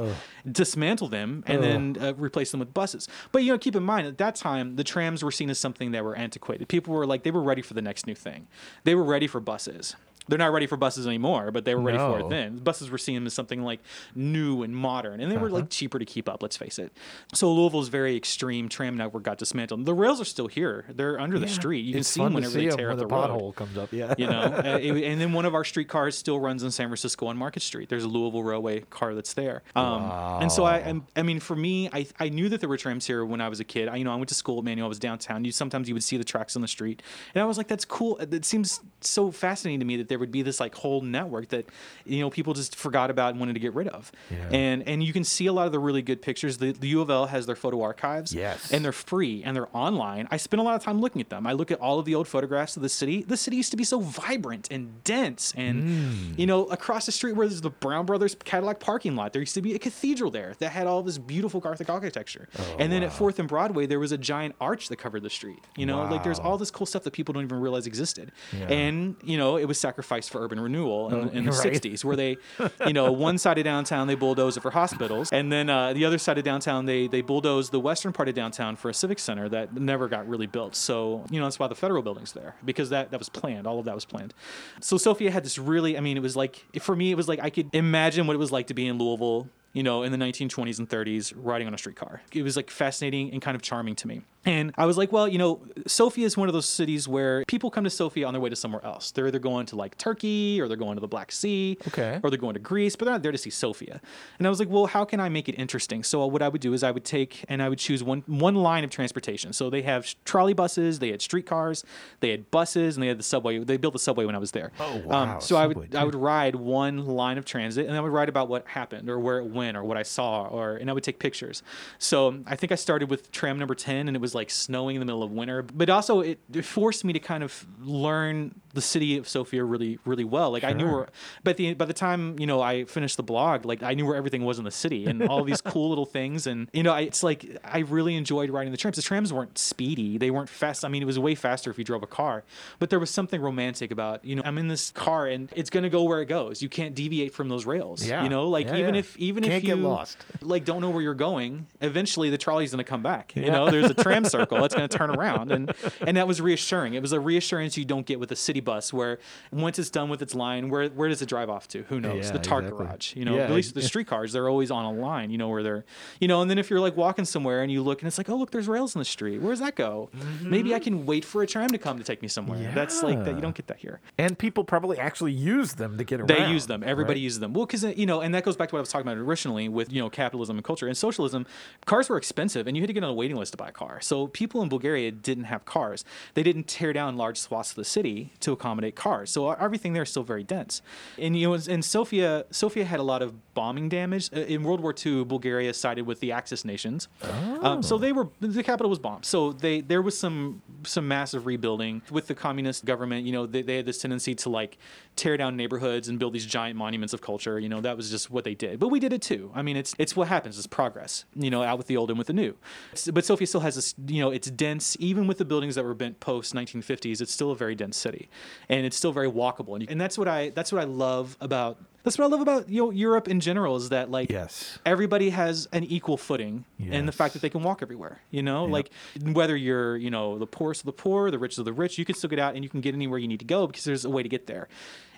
dismantle them, and then uh, replace them with buses. But you know, keep in mind at that time the trams were seen as something that were antiquated. People were like they were ready for the next new thing. They were ready for buses. They're not ready for buses anymore, but they were ready for it then. Buses were seen as something like new and modern, and they were Uh-huh. like cheaper to keep up. Let's face it. So Louisville's very extreme tram network got dismantled. The rails are still here; they're under the street. You can see them whenever see they tear up the the pothole comes up. Yeah. you know [LAUGHS] uh, it- and then one of our streetcars still runs in san francisco on market street there's a louisville railway car that's there um, and so I, I mean for me I, I knew that there were trams here when i was a kid I, you know i went to school at manuel i was downtown you sometimes you would see the tracks on the street and i was like that's cool it seems so fascinating to me that there would be this like whole network that you know people just forgot about and wanted to get rid of Yeah. and and you can see a lot of the really good pictures the, the u of l has their photo archives Yes. and they're free and they're online. I spend a lot of time looking at them. I look at all of the old photographs of the city. The city used to be so vibrant and dense. And, Mm. you know, across the street where there's the Brown Brothers Cadillac parking lot, there used to be a cathedral there that had all this beautiful Gothic architecture. and then at Oh, 4th and Broadway, there was a giant arch that covered the street. You know, like there's all this cool stuff that people don't even realize existed. Yeah. And, you know, it was sacrificed for urban renewal in, in the [LAUGHS] right. 60s where they, you know, [LAUGHS] one side of downtown they bulldoze it for hospitals, and then uh, the other side of downtown they they bulldoze the western part of downtown for a civic center that never got really built. So you know that's why the federal building's there because that that was planned. All of that was planned. So Sofia had this really, I mean, it was like for me, it was like I could imagine what it was like to be in Louisville. You know, in the 1920s and 30s, riding on a streetcar. It was like fascinating and kind of charming to me. And I was like, well, you know, Sofia is one of those cities where people come to Sofia on their way to somewhere else. They're either going to like Turkey or they're going to the Black Sea. Okay. Or they're going to Greece, but they're not there to see Sofia. And I was like, well, how can I make it interesting? So what I would do is I would take and I would choose one one line of transportation. So they have trolley buses, they had streetcars, they had buses, and they had the subway. They built the subway when I was there. Oh, um, wow, so I subway, would I would ride one line of transit, and I would write about what happened or where it went or what I saw, or and I would take pictures. So um, I think I started with tram number ten, and it was like snowing in the middle of winter. But also it, it forced me to kind of learn the city of Sofia really really well. Like I knew where, but the by the time you know I finished the blog, like I knew where everything was in the city and all these [LAUGHS] cool little things. And you know, I, it's like I really enjoyed riding the trams. The trams weren't speedy; they weren't fast. I mean, it was way faster if you drove a car, but there was something romantic about you know I'm in this car and it's gonna go where it goes. You can't deviate from those rails. Yeah. You know, like Yeah, even yeah. if even Can't if you get lost. like don't know where you're going, eventually the trolley's gonna come back. You know, there's a tram [LAUGHS] circle that's gonna turn around, and and that was reassuring. It was a reassurance you don't get with a city bus, where once it's done with its line, where where does it drive off to? Who knows? Yeah, the tar exactly. garage. You know, Yeah, at least the streetcars, they're always on a line. You know where they're, you know, and then if you're like walking somewhere and you look and it's like, oh look, there's rails in the street. Where does that go? Mm-hmm. Maybe I can wait for a tram to come to take me somewhere. That's like that. You don't get that here. And people probably actually use them to get around. They use them. Everybody right? uses them. Well, because uh, you know, and that goes back to what I was talking about originally with you know capitalism and culture and socialism. Cars were expensive, and you had to get on a waiting list to buy a car. So people in Bulgaria didn't have cars. They didn't tear down large swaths of the city to accommodate cars. So everything there is still very dense. And you know, and Sofia, Sofia had a lot of bombing damage Uh, in World War II. Bulgaria sided with the Axis nations, um, so they were the capital was bombed. So they there was some some massive rebuilding with the communist government. You know, they, they had this tendency to like tear down neighborhoods and build these giant monuments of culture. You know, that was just what they did. But we did it too. I mean, it's it's what happens. It's progress. You know, out with the old and with the new. But Sofia still has this. You know, it's dense. Even with the buildings that were built post 1950s, it's still a very dense city, and it's still very walkable. And, and that's what I that's what I love about. That's what I love about you know, Europe in general is that like Yes. everybody has an equal footing and the fact that they can walk everywhere. You know, like whether you're, you know, the poorest of the poor, the richest of the rich, you can still get out and you can get anywhere you need to go because there's a way to get there.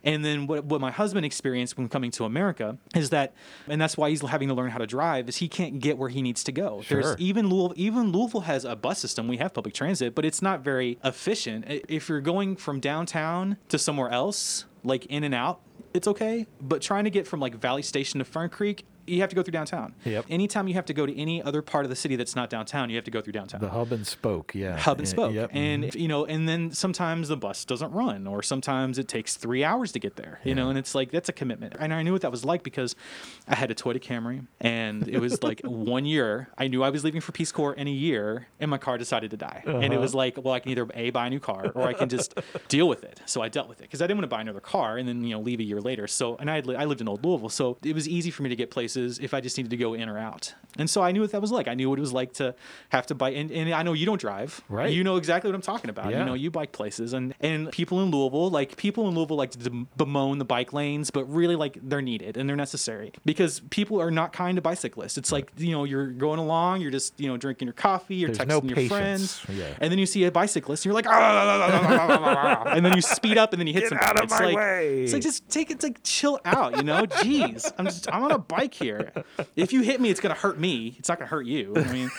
And then what, what my husband experienced when coming to America is that, and that's why he's having to learn how to drive, is he can't get where he needs to go. Sure. There's even Louisville, even Louisville has a bus system. We have public transit, but it's not very efficient. If you're going from downtown to somewhere else, like in and out, it's okay. But trying to get from like Valley Station to Fern Creek, you have to go through downtown. Yep. Anytime you have to go to any other part of the city that's not downtown, you have to go through downtown. The hub and spoke, yeah. Hub and spoke, Yep. and if- you know, and then sometimes the bus doesn't run, or sometimes it takes three hours to get there. You know, and it's like that's a commitment. And I knew what that was like because I had a Toyota Camry, and it was like [LAUGHS] one year. I knew I was leaving for Peace Corps in a year, and my car decided to die. And Uh-huh. it was like, well, I can either a buy a new car or I can just [LAUGHS] deal with it. So I dealt with it because I didn't want to buy another car and then you know leave a year later. So and I had, I lived in Old Louisville, so it was easy for me to get places if I just needed to go in or out. And so I knew what that was like. I knew what it was like to have to bike. And, and I know you don't drive, Right. You know exactly what I'm talking about. Yeah. You know you bike places, and and people in Louisville, like people in Louisville, like to bemoan the bike lanes, but really like they're needed and they're necessary because people are not kind to bicyclists. It's like you know you're going along, you're just you know drinking your coffee, you're There's no texting your patience. friends, Yeah. and then you see a bicyclist, and you're like, and then you speed up, and then you hit Get something. out of it's my like, way. It's like just take it, like chill out, you know. Jeez, I'm just I'm on a bike here. If you hit me, it's gonna hurt me. It's not gonna hurt you. I mean.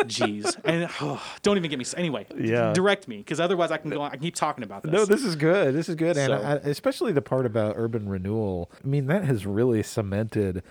Jeez, and [SIGHS] oh, don't even get me. Anyway, Yeah. direct me because otherwise I can go. on I can keep talking about this. No, this is good. This is good, and So- especially the part about urban renewal. I mean, that has really cemented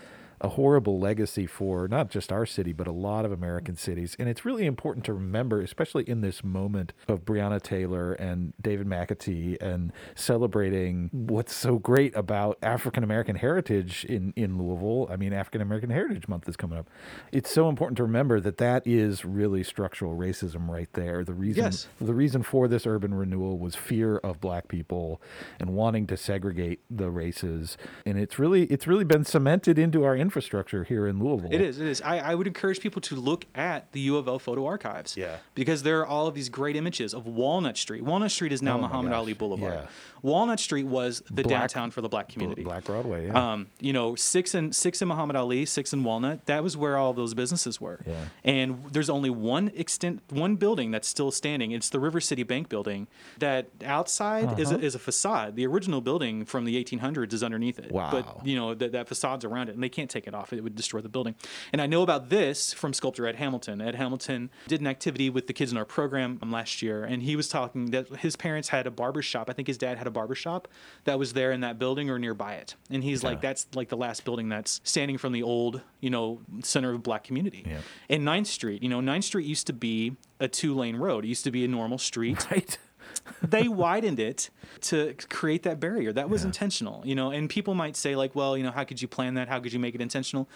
a horrible legacy for not just our city, but a lot of American cities. And it's really important to remember, especially in this moment of Breonna Taylor and David McAtee and celebrating what's so great about African American heritage in, in Louisville. I mean, African American Heritage Month is coming up. It's so important to remember that that is really structural racism right there. The reason Yes. the reason for this urban renewal was fear of black people and wanting to segregate the races and it's really it's really been cemented into our infrastructure here in Louisville. It is. It is. I, I would encourage people to look at the U of L photo archives. Yeah. Because there are all of these great images of Walnut Street. Walnut Street is now Oh Muhammad Ali Boulevard. yeah. Walnut Street was the Black- downtown for the black community. Black Broadway. Yeah. Um, you know, six and six in Muhammad Ali, six in Walnut. That was where all those businesses were. Yeah. And there's only one extent, one building that's still standing. It's the River City Bank building. That outside is, a, Uh-huh. is a facade. The original building from the 1800s is underneath it. Wow. But you know that that facade's around it, and they can't take take it off. It would destroy the building. And I know about this from sculptor Ed Hamilton. Ed Hamilton did an activity with the kids in our program um, last year, and he was talking that his parents had a barber shop. I think his dad had a barber shop that was there in that building or nearby it. And he's like, that's like the last building that's standing from the old, you know, center of black community. Yeah. And 9th Street, you know, 9th Street used to be a two lane road. It used to be a normal street [LAUGHS] Right. they widened it to create that barrier. That was intentional, you know. And people might say like, well, you know, how could you plan that? How could you make it intentional?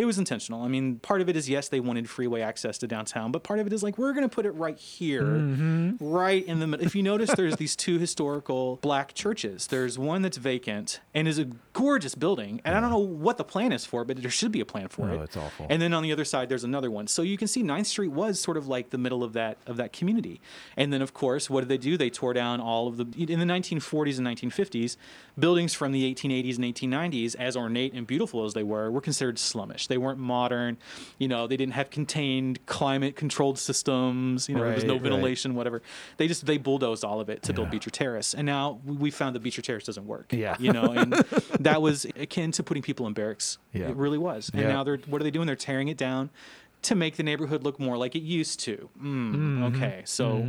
It was intentional. I mean, part of it is yes, they wanted freeway access to downtown, but part of it is like we're going to put it right here, mm-hmm. right in the middle. If you notice, there's [LAUGHS] these two historical black churches. There's one that's vacant and is a gorgeous building, and I don't know what the plan is for, it, but there should be a plan for No, it. it's awful. And then on the other side, there's another one. So you can see 9th Street was sort of like the middle of that of that community. And then, of course, what did they do? They tore down all of the in the 1940s and 1950s buildings from the 1880s and 1890s, as ornate and beautiful as they were, were considered slummish. They weren't modern. You know, they didn't have contained climate controlled systems. You know, there was no Right, right. ventilation, whatever. They just they bulldozed all of it to build Beecher Terrace. And now we- we found that Beecher Terrace doesn't work. Yeah. You know, and [LAUGHS] that was akin to putting people in barracks. Yeah. It really was. And Yeah. now they're what are they doing? They're tearing it down to make the neighborhood look more like it used to. Mm, Okay, so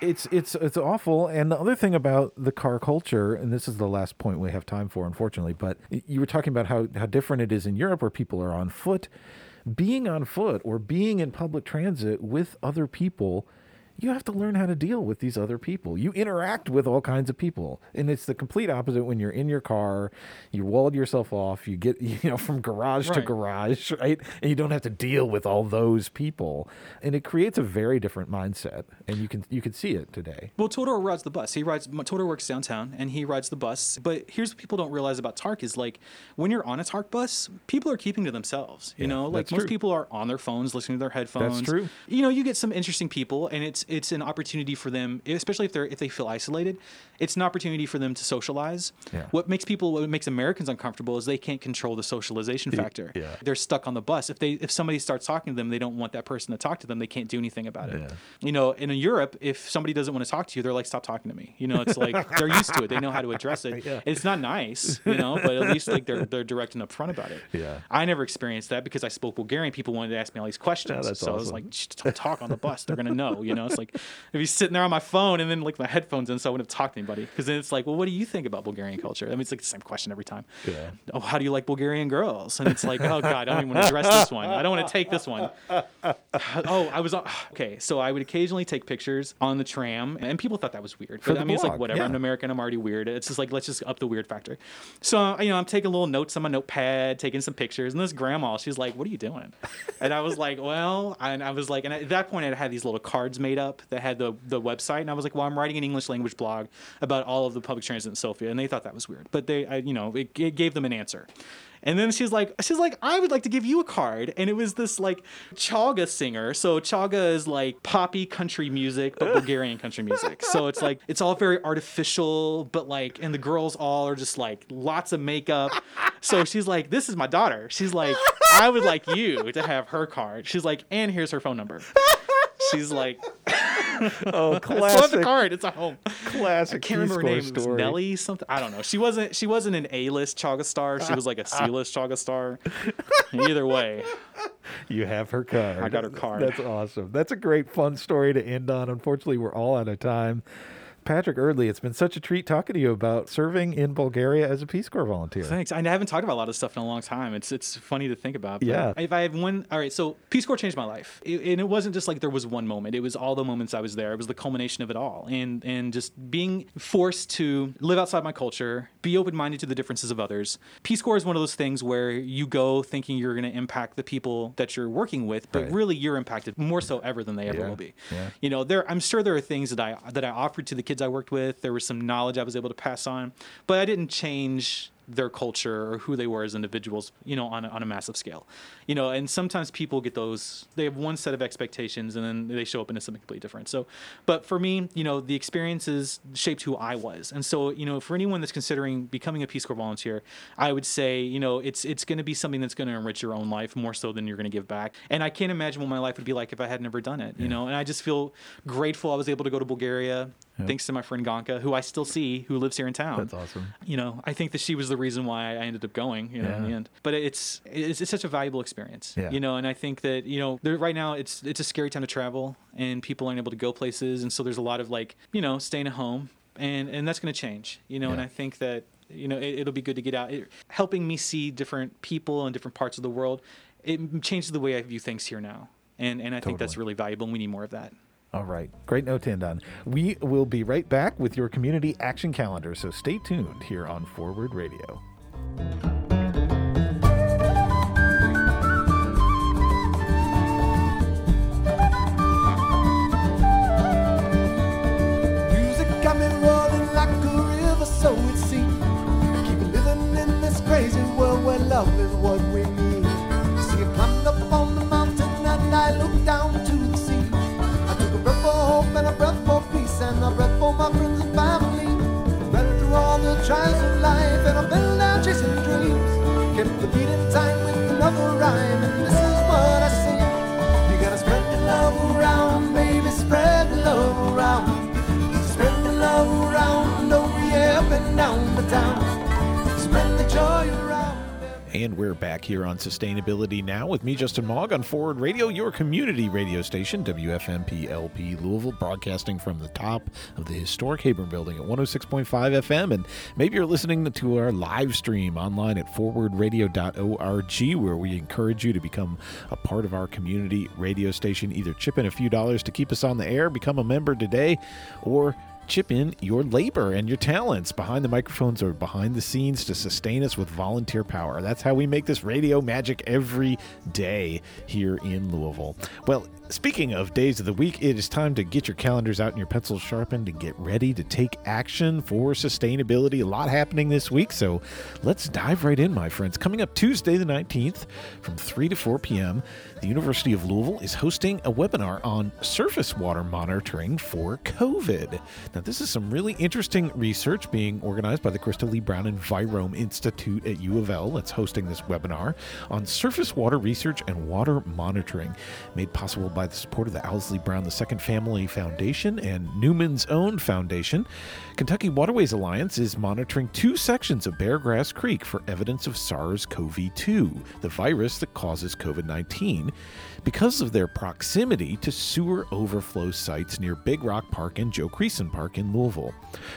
it's it's it's awful. And the other thing about the car culture and this is the last point we have time for unfortunately but you were talking about how how different it is in Europe where people are on foot. Being on foot or being in public transit with other people you have to learn how to deal with these other people. You interact with all kinds of people. And it's the complete opposite when you're in your car, you walled yourself off, you get, [LAUGHS] you know, from garage to garage, right? And you don't have to deal with all those people. And it creates a very different mindset. And you can you can see it today. Well, Todor rides the bus. He rides. Todor works downtown, and he rides the bus. But here's what people don't realize about TARC is like when you're on a TARC bus, people are keeping to themselves. You Yeah, know, like most true. people are on their phones, listening to their headphones. That's true. You know, you get some interesting people, and it's it's an opportunity for them, especially if they're if they feel isolated. It's an opportunity for them to socialize. Yeah. What makes people, what makes Americans uncomfortable is they can't control the socialization factor. yeah. They're stuck on the bus. If they if somebody starts talking to them, they don't want that person to talk to them. They can't do anything about it. Yeah. You know, and in Europe, if somebody doesn't want to talk to you, they're like, "Stop talking to me." You know, it's like [LAUGHS] they're used to it. They know how to address it. Yeah. It's not nice, you know, but at least like they're they're direct and upfront about it. Yeah. I never experienced that because I spoke Bulgarian. People wanted to ask me all these questions, that's so I was like, don't talk on the bus. They're gonna know." You know, it's like if he's sitting there on my phone and then like my headphones in, so I wouldn't have talked to anybody. Because then it's like, well, what do you think about Bulgarian culture? I mean, it's like the same question every time. Yeah. Oh, how do you like Bulgarian girls? And it's like, oh god, I don't even want to address this one. I don't want to take this one. [SIGHS] oh, I was [SIGHS] okay. So I would occasionally take pictures on the tram, and people thought that was weird. For But I mean, it's like blog, whatever. I'm an American. I'm already weird. It's just like let's just up the weird factor. So you know, I'm taking little notes on my notepad, taking some pictures, and this grandma, she's like, "What are you doing?" And I was like, "Well," and I was like, and at that point, I had these little cards made up that had the the website, and I was like, "Well, I'm writing an English language blog about all of the public transit in Sofia," and they thought that was weird, but they, I, you know, it, it gave them an answer. And then she's like, she's like, I would like to give you a card. And it was this like chalga singer. So chalga is like poppy country music, but Bulgarian country music. So it's like it's all very artificial, but like, and the girls all are just like lots of makeup. So she's like, this is my daughter. She's like, I would like you to have her card. She's like, and here's her phone number. She's like, [LAUGHS] Oh, I still have the classic, card. It's a home. classic. I can't remember her name. It was. Nelly something. I don't know. She wasn't. She wasn't an A-list chalga star. She was like a C-list chalga star. [LAUGHS] Either way, You have her card. I got her card. That's awesome. That's a great fun story to end on. Unfortunately, we're all out of time. Patrick Erdley, it's been such a treat talking to you about serving in Bulgaria as a Peace Corps volunteer. thanks. I haven't talked about a lot of stuff in a long time. It's it's funny to think about. Yeah. If I have one, all right. So Peace Corps changed my life, It- and it wasn't just like there was one moment. It was all the moments I was there. It was the culmination of it all, and and just being forced to live outside my culture, be open minded to the differences of others. Peace Corps is one of those things where you go thinking you're going to impact the people that you're working with, but Right. really you're impacted more so ever than they ever Yeah. will be. Yeah. You know, there I'm sure there are things that I that I offered to the kids I worked with. There was some knowledge I was able to pass on, but I didn't change their culture or who they were as individuals, you know, on a, on a massive scale. You know, and sometimes people get those they have one set of expectations and then they show up into something completely different. So, but for me, you know, the experiences shaped who I was. And so, you know, for anyone that's considering becoming a Peace Corps volunteer, I would say, you know, it's it's going to be something that's going to enrich your own life more so than you're going to give back. And I can't imagine what my life would be like if I had never done it, you know. And I just feel grateful I was able to go to Bulgaria thanks to my friend Gonka, who I still see, who lives here in town. That's awesome. You know, I think that she was the reason why I ended up going, you know, in the end. But it's, it's it's such a valuable experience, Yeah. you know. And I think that you know, there, right now it's it's a scary time to travel, and people aren't able to go places, and so there's a lot of like you know staying at home, and and that's going to change, you know. And I think that you know it, it'll be good to get out, it, helping me see different people in different parts of the world. It changes the way I view things here now, and and I think that's really valuable, and we need more of that. All right. Great note to end on. We will be right back with your community action calendar, so stay tuned here on Forward Radio. And we're back here on Sustainability Now with me, Justin Mog, on Forward Radio, your community radio station, WFMPLP Louisville, broadcasting from the top of the historic Heyburn Building at 106.5 FM. And maybe you're listening to our live stream online at forwardradio.org, where we encourage you to become a part of our community radio station. Either chip in a few dollars to keep us on the air, become a member today, or chip in your labor and your talents behind the microphones or behind the scenes to sustain us with volunteer power. That's how we make this radio magic every day here in Louisville. Well, speaking of days of the week, it is time to get your calendars out and your pencils sharpened and get ready to take action for sustainability. A lot happening this week, so let's dive right in, my friends. Coming up Tuesday, the 19th, from 3 to 4 p.m., the University of Louisville is hosting a webinar on surface water monitoring for COVID. Now, this is some really interesting research being organized by the Krista Lee Brown Envirome Institute at U of L that's hosting this webinar on surface water research and water monitoring, made possible by the support of the Owsley Brown II Family Foundation and Newman's Own Foundation. Kentucky Waterways Alliance is monitoring two sections of Beargrass Creek for evidence of SARS CoV 2, the virus that causes COVID 19, because of their proximity to sewer overflow sites near Big Rock Park and Joe Creason Park in Louisville.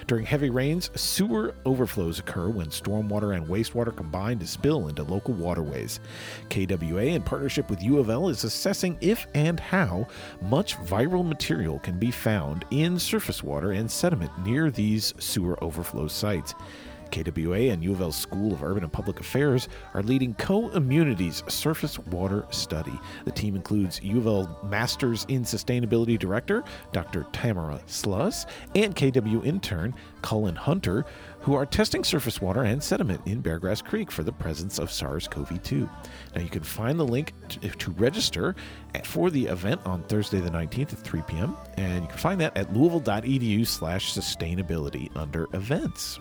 During heavy rains, sewer overflows occur when stormwater and wastewater combine to spill into local waterways. KWA, in partnership with U of L, is assessing if and how much viral material can be found in surface water and sediment near these sewer overflow sites. KWA and U of L School of Urban and Public Affairs are leading Co-Immunity's surface water study. The team includes U of L Masters in Sustainability Director Dr. Tamara Sluss and KW intern Cullen Hunter, who are testing surface water and sediment in Beargrass Creek for the presence of SARS-CoV-2. Now you can find the link to, register for the event on Thursday the 19th at 3 p.m. and you can find that at louisville.edu slash sustainability under events.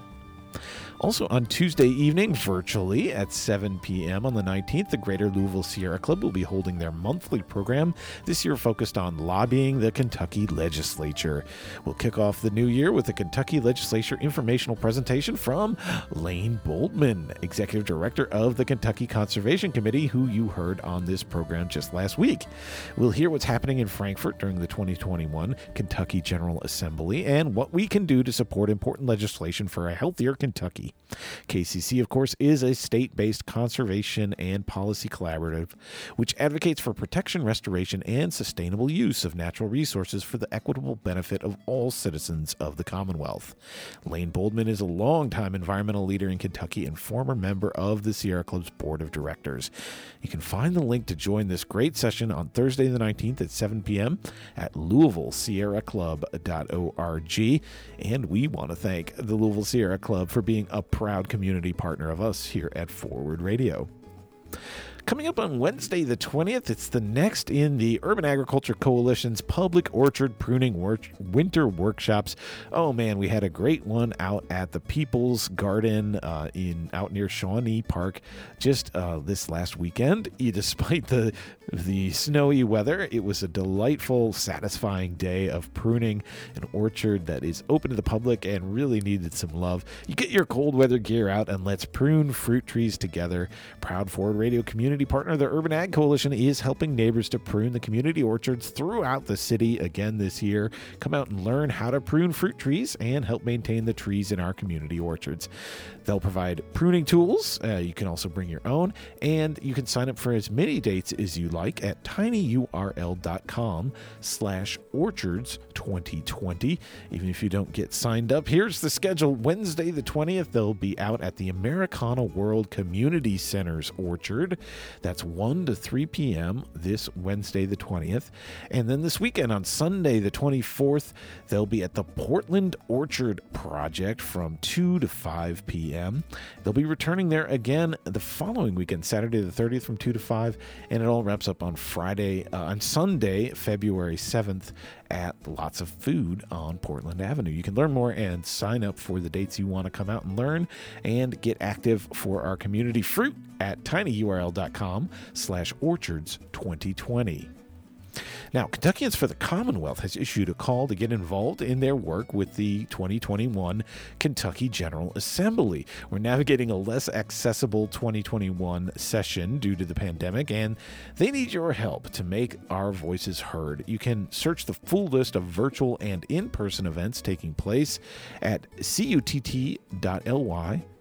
Also, on Tuesday evening, virtually at 7 p.m. on the 19th, the Greater Louisville Sierra Club will be holding their monthly program, this year focused on lobbying the Kentucky legislature. We'll kick off the new year with a Kentucky legislature informational presentation from Lane Boldman, Executive Director of the Kentucky Conservation Committee, who you heard on this program just last week. We'll hear what's happening in Frankfort during the 2021 Kentucky General Assembly and what we can do to support important legislation for a healthier Kentucky. KCC, of course, is a state based conservation and policy collaborative which advocates for protection, restoration, and sustainable use of natural resources for the equitable benefit of all citizens of the Commonwealth. Lane Boldman is a longtime environmental leader in Kentucky and former member of the Sierra Club's board of directors. You can find the link to join this great session on Thursday, the 19th at 7 p.m. at LouisvilleSierraClub.org. And we want to thank the Louisville Sierra Club for being a proud community partner of us here at Forward Radio. Coming up on Wednesday, the 20th, it's the next in the Urban Agriculture Coalition's Public Orchard Pruning Winter Workshops. Oh man, we had a great one out at the People's Garden uh, in out near Shawnee Park just uh, this last weekend. Despite the the snowy weather, it was a delightful, satisfying day of pruning an orchard that is open to the public and really needed some love. You get your cold weather gear out and let's prune fruit trees together. Proud Forward Radio community partner, the Urban Ag Coalition, is helping neighbors to prune the community orchards throughout the city again this year. Come out and learn how to prune fruit trees and help maintain the trees in our community orchards. They'll provide pruning tools. Uh, you can also bring your own, and you can sign up for as many dates as you like at tinyurl.com slash orchards 2020. Even if you don't get signed up, here's the schedule. Wednesday the 20th, they'll be out at the Americana World Community Center's orchard. That's 1 to 3 p.m. this Wednesday the 20th. And then this weekend on Sunday the 24th, they'll be at the Portland Orchard Project from 2 to 5 p.m. They'll be returning there again the following weekend, Saturday the 30th from 2 to 5, and it all wraps up on Friday, uh, on Sunday, February 7th at Lots of Food on Portland Avenue. You can learn more and sign up for the dates you want to come out and learn and get active for our community fruit at tinyurl.com slash orchards 2020. Now, Kentuckians for the Commonwealth has issued a call to get involved in their work with the 2021 Kentucky General Assembly. We're navigating a less accessible 2021 session due to the pandemic, and they need your help to make our voices heard. You can search the full list of virtual and in person events taking place at cutt.ly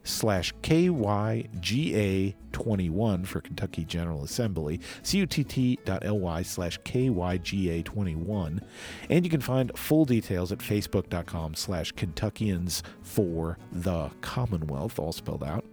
slash KYGA21 for Kentucky General Assembly, cutt.ly slash KYGA21. And you can find full details at facebook.com slash Kentuckians for the Commonwealth, all spelled out.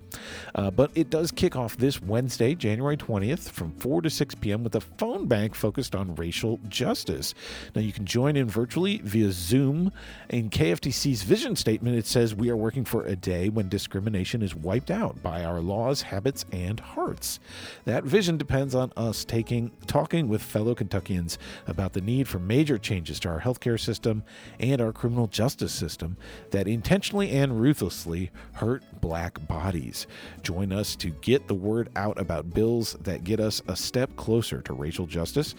Uh, but it does kick off this Wednesday, January 20th, from 4 to 6 p.m. with a phone bank focused on racial justice. Now, you can join in virtually via Zoom. In KFTC's vision statement, it says, We are working for a day when discrimination is wiped out by our laws, habits, and hearts. That vision depends on us taking talking with fellow Kentuckians about the need for major changes to our healthcare system and our criminal justice system that intentionally and ruthlessly hurt black bodies. Join us to get the word out about bills that get us a step closer to racial justice.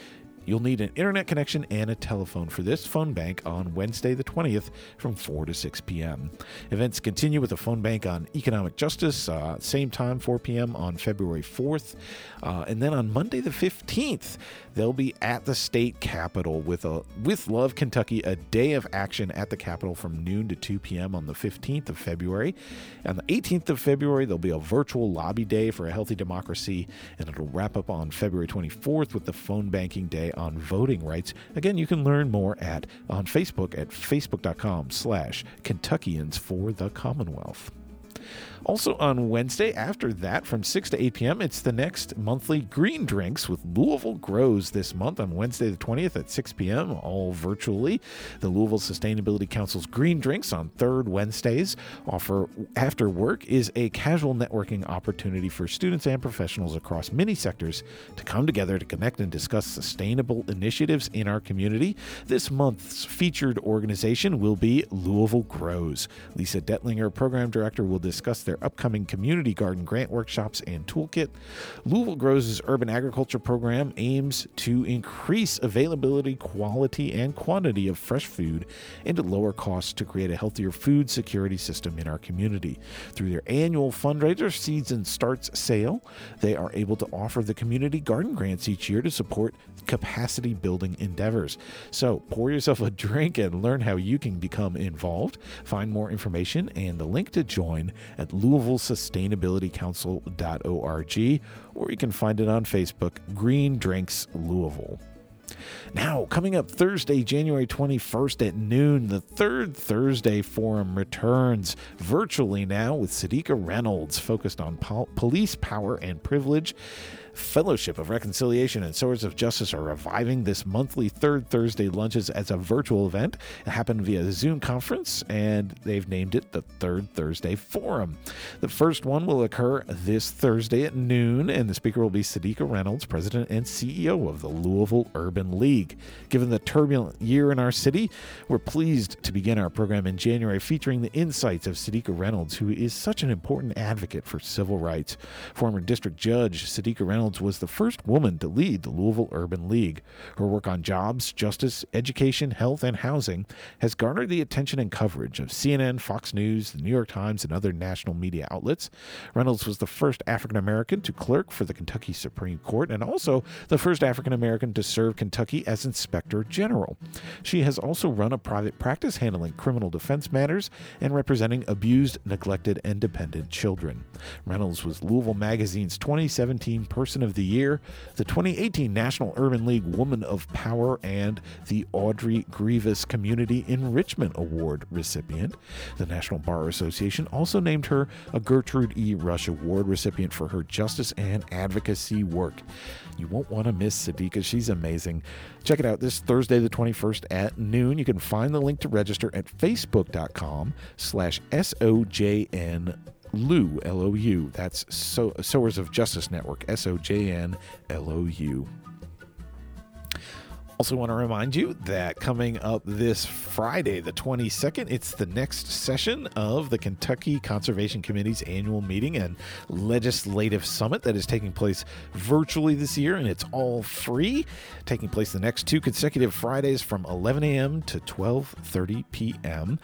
You'll need an internet connection and a telephone for this phone bank on Wednesday, the 20th, from 4 to 6 p.m. Events continue with a phone bank on economic justice, uh, same time, 4 p.m. on February 4th. Uh, and then on Monday, the 15th, they'll be at the state capitol with a with Love Kentucky, a day of action at the capitol from noon to 2 p.m. on the 15th of February. On the 18th of February, there'll be a virtual lobby day for a healthy democracy, and it'll wrap up on February 24th with the phone banking day on voting rights. Again, you can learn more at on Facebook at facebook.com slash Kentuckians for the Commonwealth. Also on Wednesday, after that, from 6 to 8 p.m., it's the next monthly Green Drinks with Louisville Grows this month on Wednesday, the 20th at 6 p.m., all virtually. The Louisville Sustainability Council's Green Drinks on third Wednesdays offer after work is a casual networking opportunity for students and professionals across many sectors to come together to connect and discuss sustainable initiatives in our community. This month's featured organization will be Louisville Grows. Lisa Detlinger, program director, will discuss their upcoming community garden grant workshops and toolkit. Louisville Grows' urban agriculture program aims to increase availability, quality, and quantity of fresh food and at lower costs to create a healthier food security system in our community. Through their annual fundraiser, Seeds and Starts sale, they are able to offer the community garden grants each year to support capacity building endeavors. So pour yourself a drink and learn how you can become involved. Find more information and the link to join at LouisvilleSustainabilityCouncil.org, or you can find it on Facebook, Green Drinks Louisville. Now, coming up Thursday, January 21st at noon, the third Thursday Forum returns virtually now with Sadiqa Reynolds, focused on pol- police power and privilege. Fellowship of Reconciliation and Sowers of Justice are reviving this monthly third Thursday lunches as a virtual event. It happened via Zoom conference, and they've named it the Third Thursday Forum. The first one will occur this Thursday at noon, and the speaker will be Sadiqa Reynolds, President and CEO of the Louisville Urban League. Given the turbulent year in our city, we're pleased to begin our program in January featuring the insights of Sadiqa Reynolds, who is such an important advocate for civil rights. Former district judge Sadiqa Reynolds was the first woman to lead the Louisville Urban League. Her work on jobs, justice, education, health, and housing has garnered the attention and coverage of CNN, Fox News, the New York Times, and other national media outlets. Reynolds was the first African American to clerk for the Kentucky Supreme Court and also the first African American to serve Kentucky as Inspector General. She has also run a private practice handling criminal defense matters and representing abused, neglected, and dependent children. Reynolds was Louisville Magazine's 2017 Person of the Year, the 2018 National Urban League Woman of Power, and the Audrey Grevious Community Enrichment Award recipient. The National Bar Association also named her a Gertrude E. Rush Award recipient for her justice and advocacy work. You won't want to miss Sadiqa. She's amazing. Check it out this Thursday, the 21st at noon. You can find the link to register at facebook.com slash S-O-J-N Lou, L O U. That's so- Sowers of Justice Network, S O J N L O U. Also, want to remind you that coming up this Friday, the 22nd, it's the next session of the Kentucky Conservation Committee's annual meeting and legislative summit that is taking place virtually this year, and it's all free. Taking place the next two consecutive Fridays from 11 a.m. to 12:30 p.m.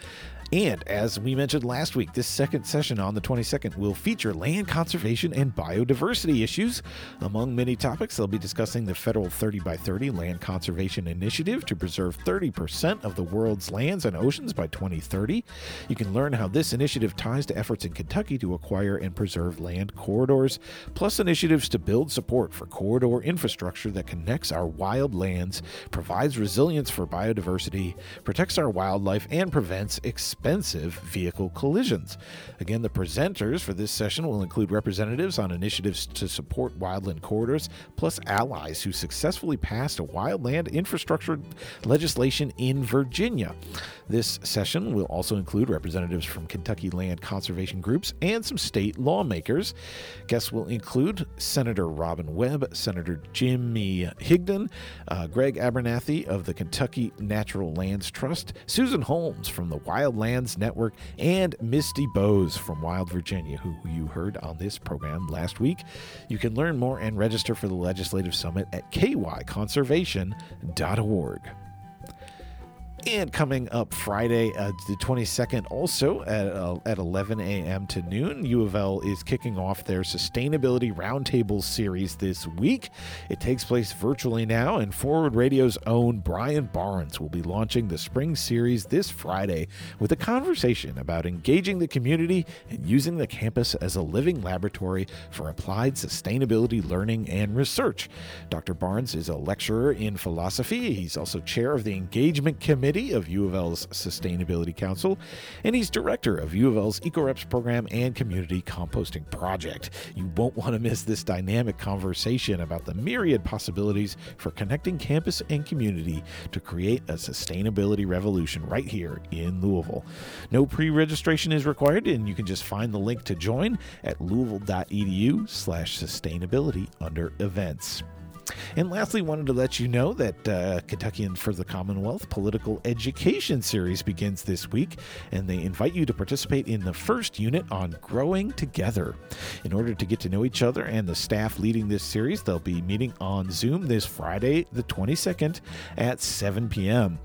And as we mentioned last week, this second session on the 22nd will feature land conservation and biodiversity issues. Among many topics, they'll be discussing the federal 30 by 30 land conservation initiative to preserve 30% of the world's lands and oceans by 2030. You can learn how this initiative ties to efforts in Kentucky to acquire and preserve land corridors, plus initiatives to build support for corridor infrastructure that connects our wild lands, provides resilience for biodiversity, protects our wildlife, and prevents expensive vehicle collisions. Again, the presenters for this session will include representatives on initiatives to support wildland corridors, plus allies who successfully passed a wildland infrastructure legislation in Virginia. This session will also include representatives from Kentucky land conservation groups and some state lawmakers. Guests will include Senator Robin Webb, Senator Jimmy Higdon, uh, Greg Abernathy of the Kentucky Natural Lands Trust, Susan Holmes from the Wildlands Network, and Misty Boos from Wild Virginia, who you heard on this program last week. You can learn more and register for the Legislative Summit at kyconservation.org. And coming up Friday, uh, the 22nd, also at, uh, at 11 a.m. to noon, U of L is kicking off their Sustainability Roundtable series this week. It takes place virtually now, and Forward Radio's own Brian Barnes will be launching the spring series this Friday with a conversation about engaging the community and using the campus as a living laboratory for applied sustainability learning and research. Dr. Barnes is a lecturer in philosophy. He's also chair of the Engagement Committee of U of L's Sustainability Council, and he's director of U of L's EcoReps program and community composting project. You won't want to miss this dynamic conversation about the myriad possibilities for connecting campus and community to create a sustainability revolution right here in Louisville. No pre-registration is required, and you can just find the link to join at louisville.edu slash sustainability under events. And lastly, wanted to let you know that uh, Kentuckian for the Commonwealth Political Education Series begins this week, and they invite you to participate in the first unit on growing together. In order to get to know each other and the staff leading this series, they'll be meeting on Zoom this Friday, the 22nd at 7 p.m.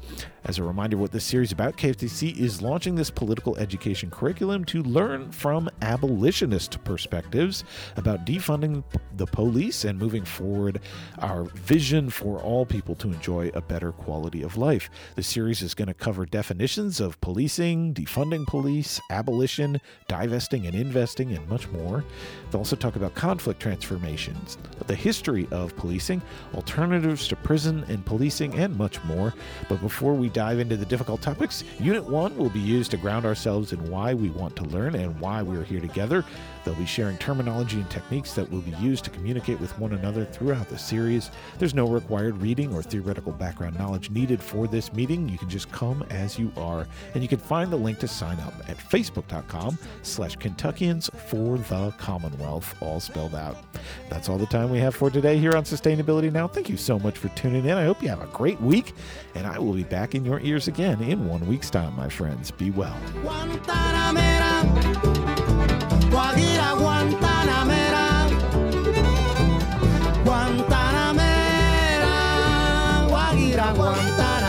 As a reminder, what this series about, KFTC is launching this political education curriculum to learn from abolitionist perspectives about defunding the police and moving forward our vision for all people to enjoy a better quality of life. The series is going to cover definitions of policing, defunding police, abolition, divesting and investing, and much more. They'll also talk about conflict transformations, the history of policing, alternatives to prison and policing, and much more. But before we dive into the difficult topics, Unit 1 will be used to ground ourselves in why we want to learn and why we're here together. They'll be sharing terminology and techniques that will be used to communicate with one another throughout the series. There's no required reading or theoretical background knowledge needed for this meeting. You can just come as you are, and you can find the link to sign up at facebook.com slash Kentuckians for the Commonwealth, all spelled out. That's all the time we have for today here on Sustainability Now. Thank you so much for tuning in. I hope you have a great week, and I will be back in your ears again in one week's time, my friends. Be well. Guantanamera, Guantanamera, Guajira, Guantanamera.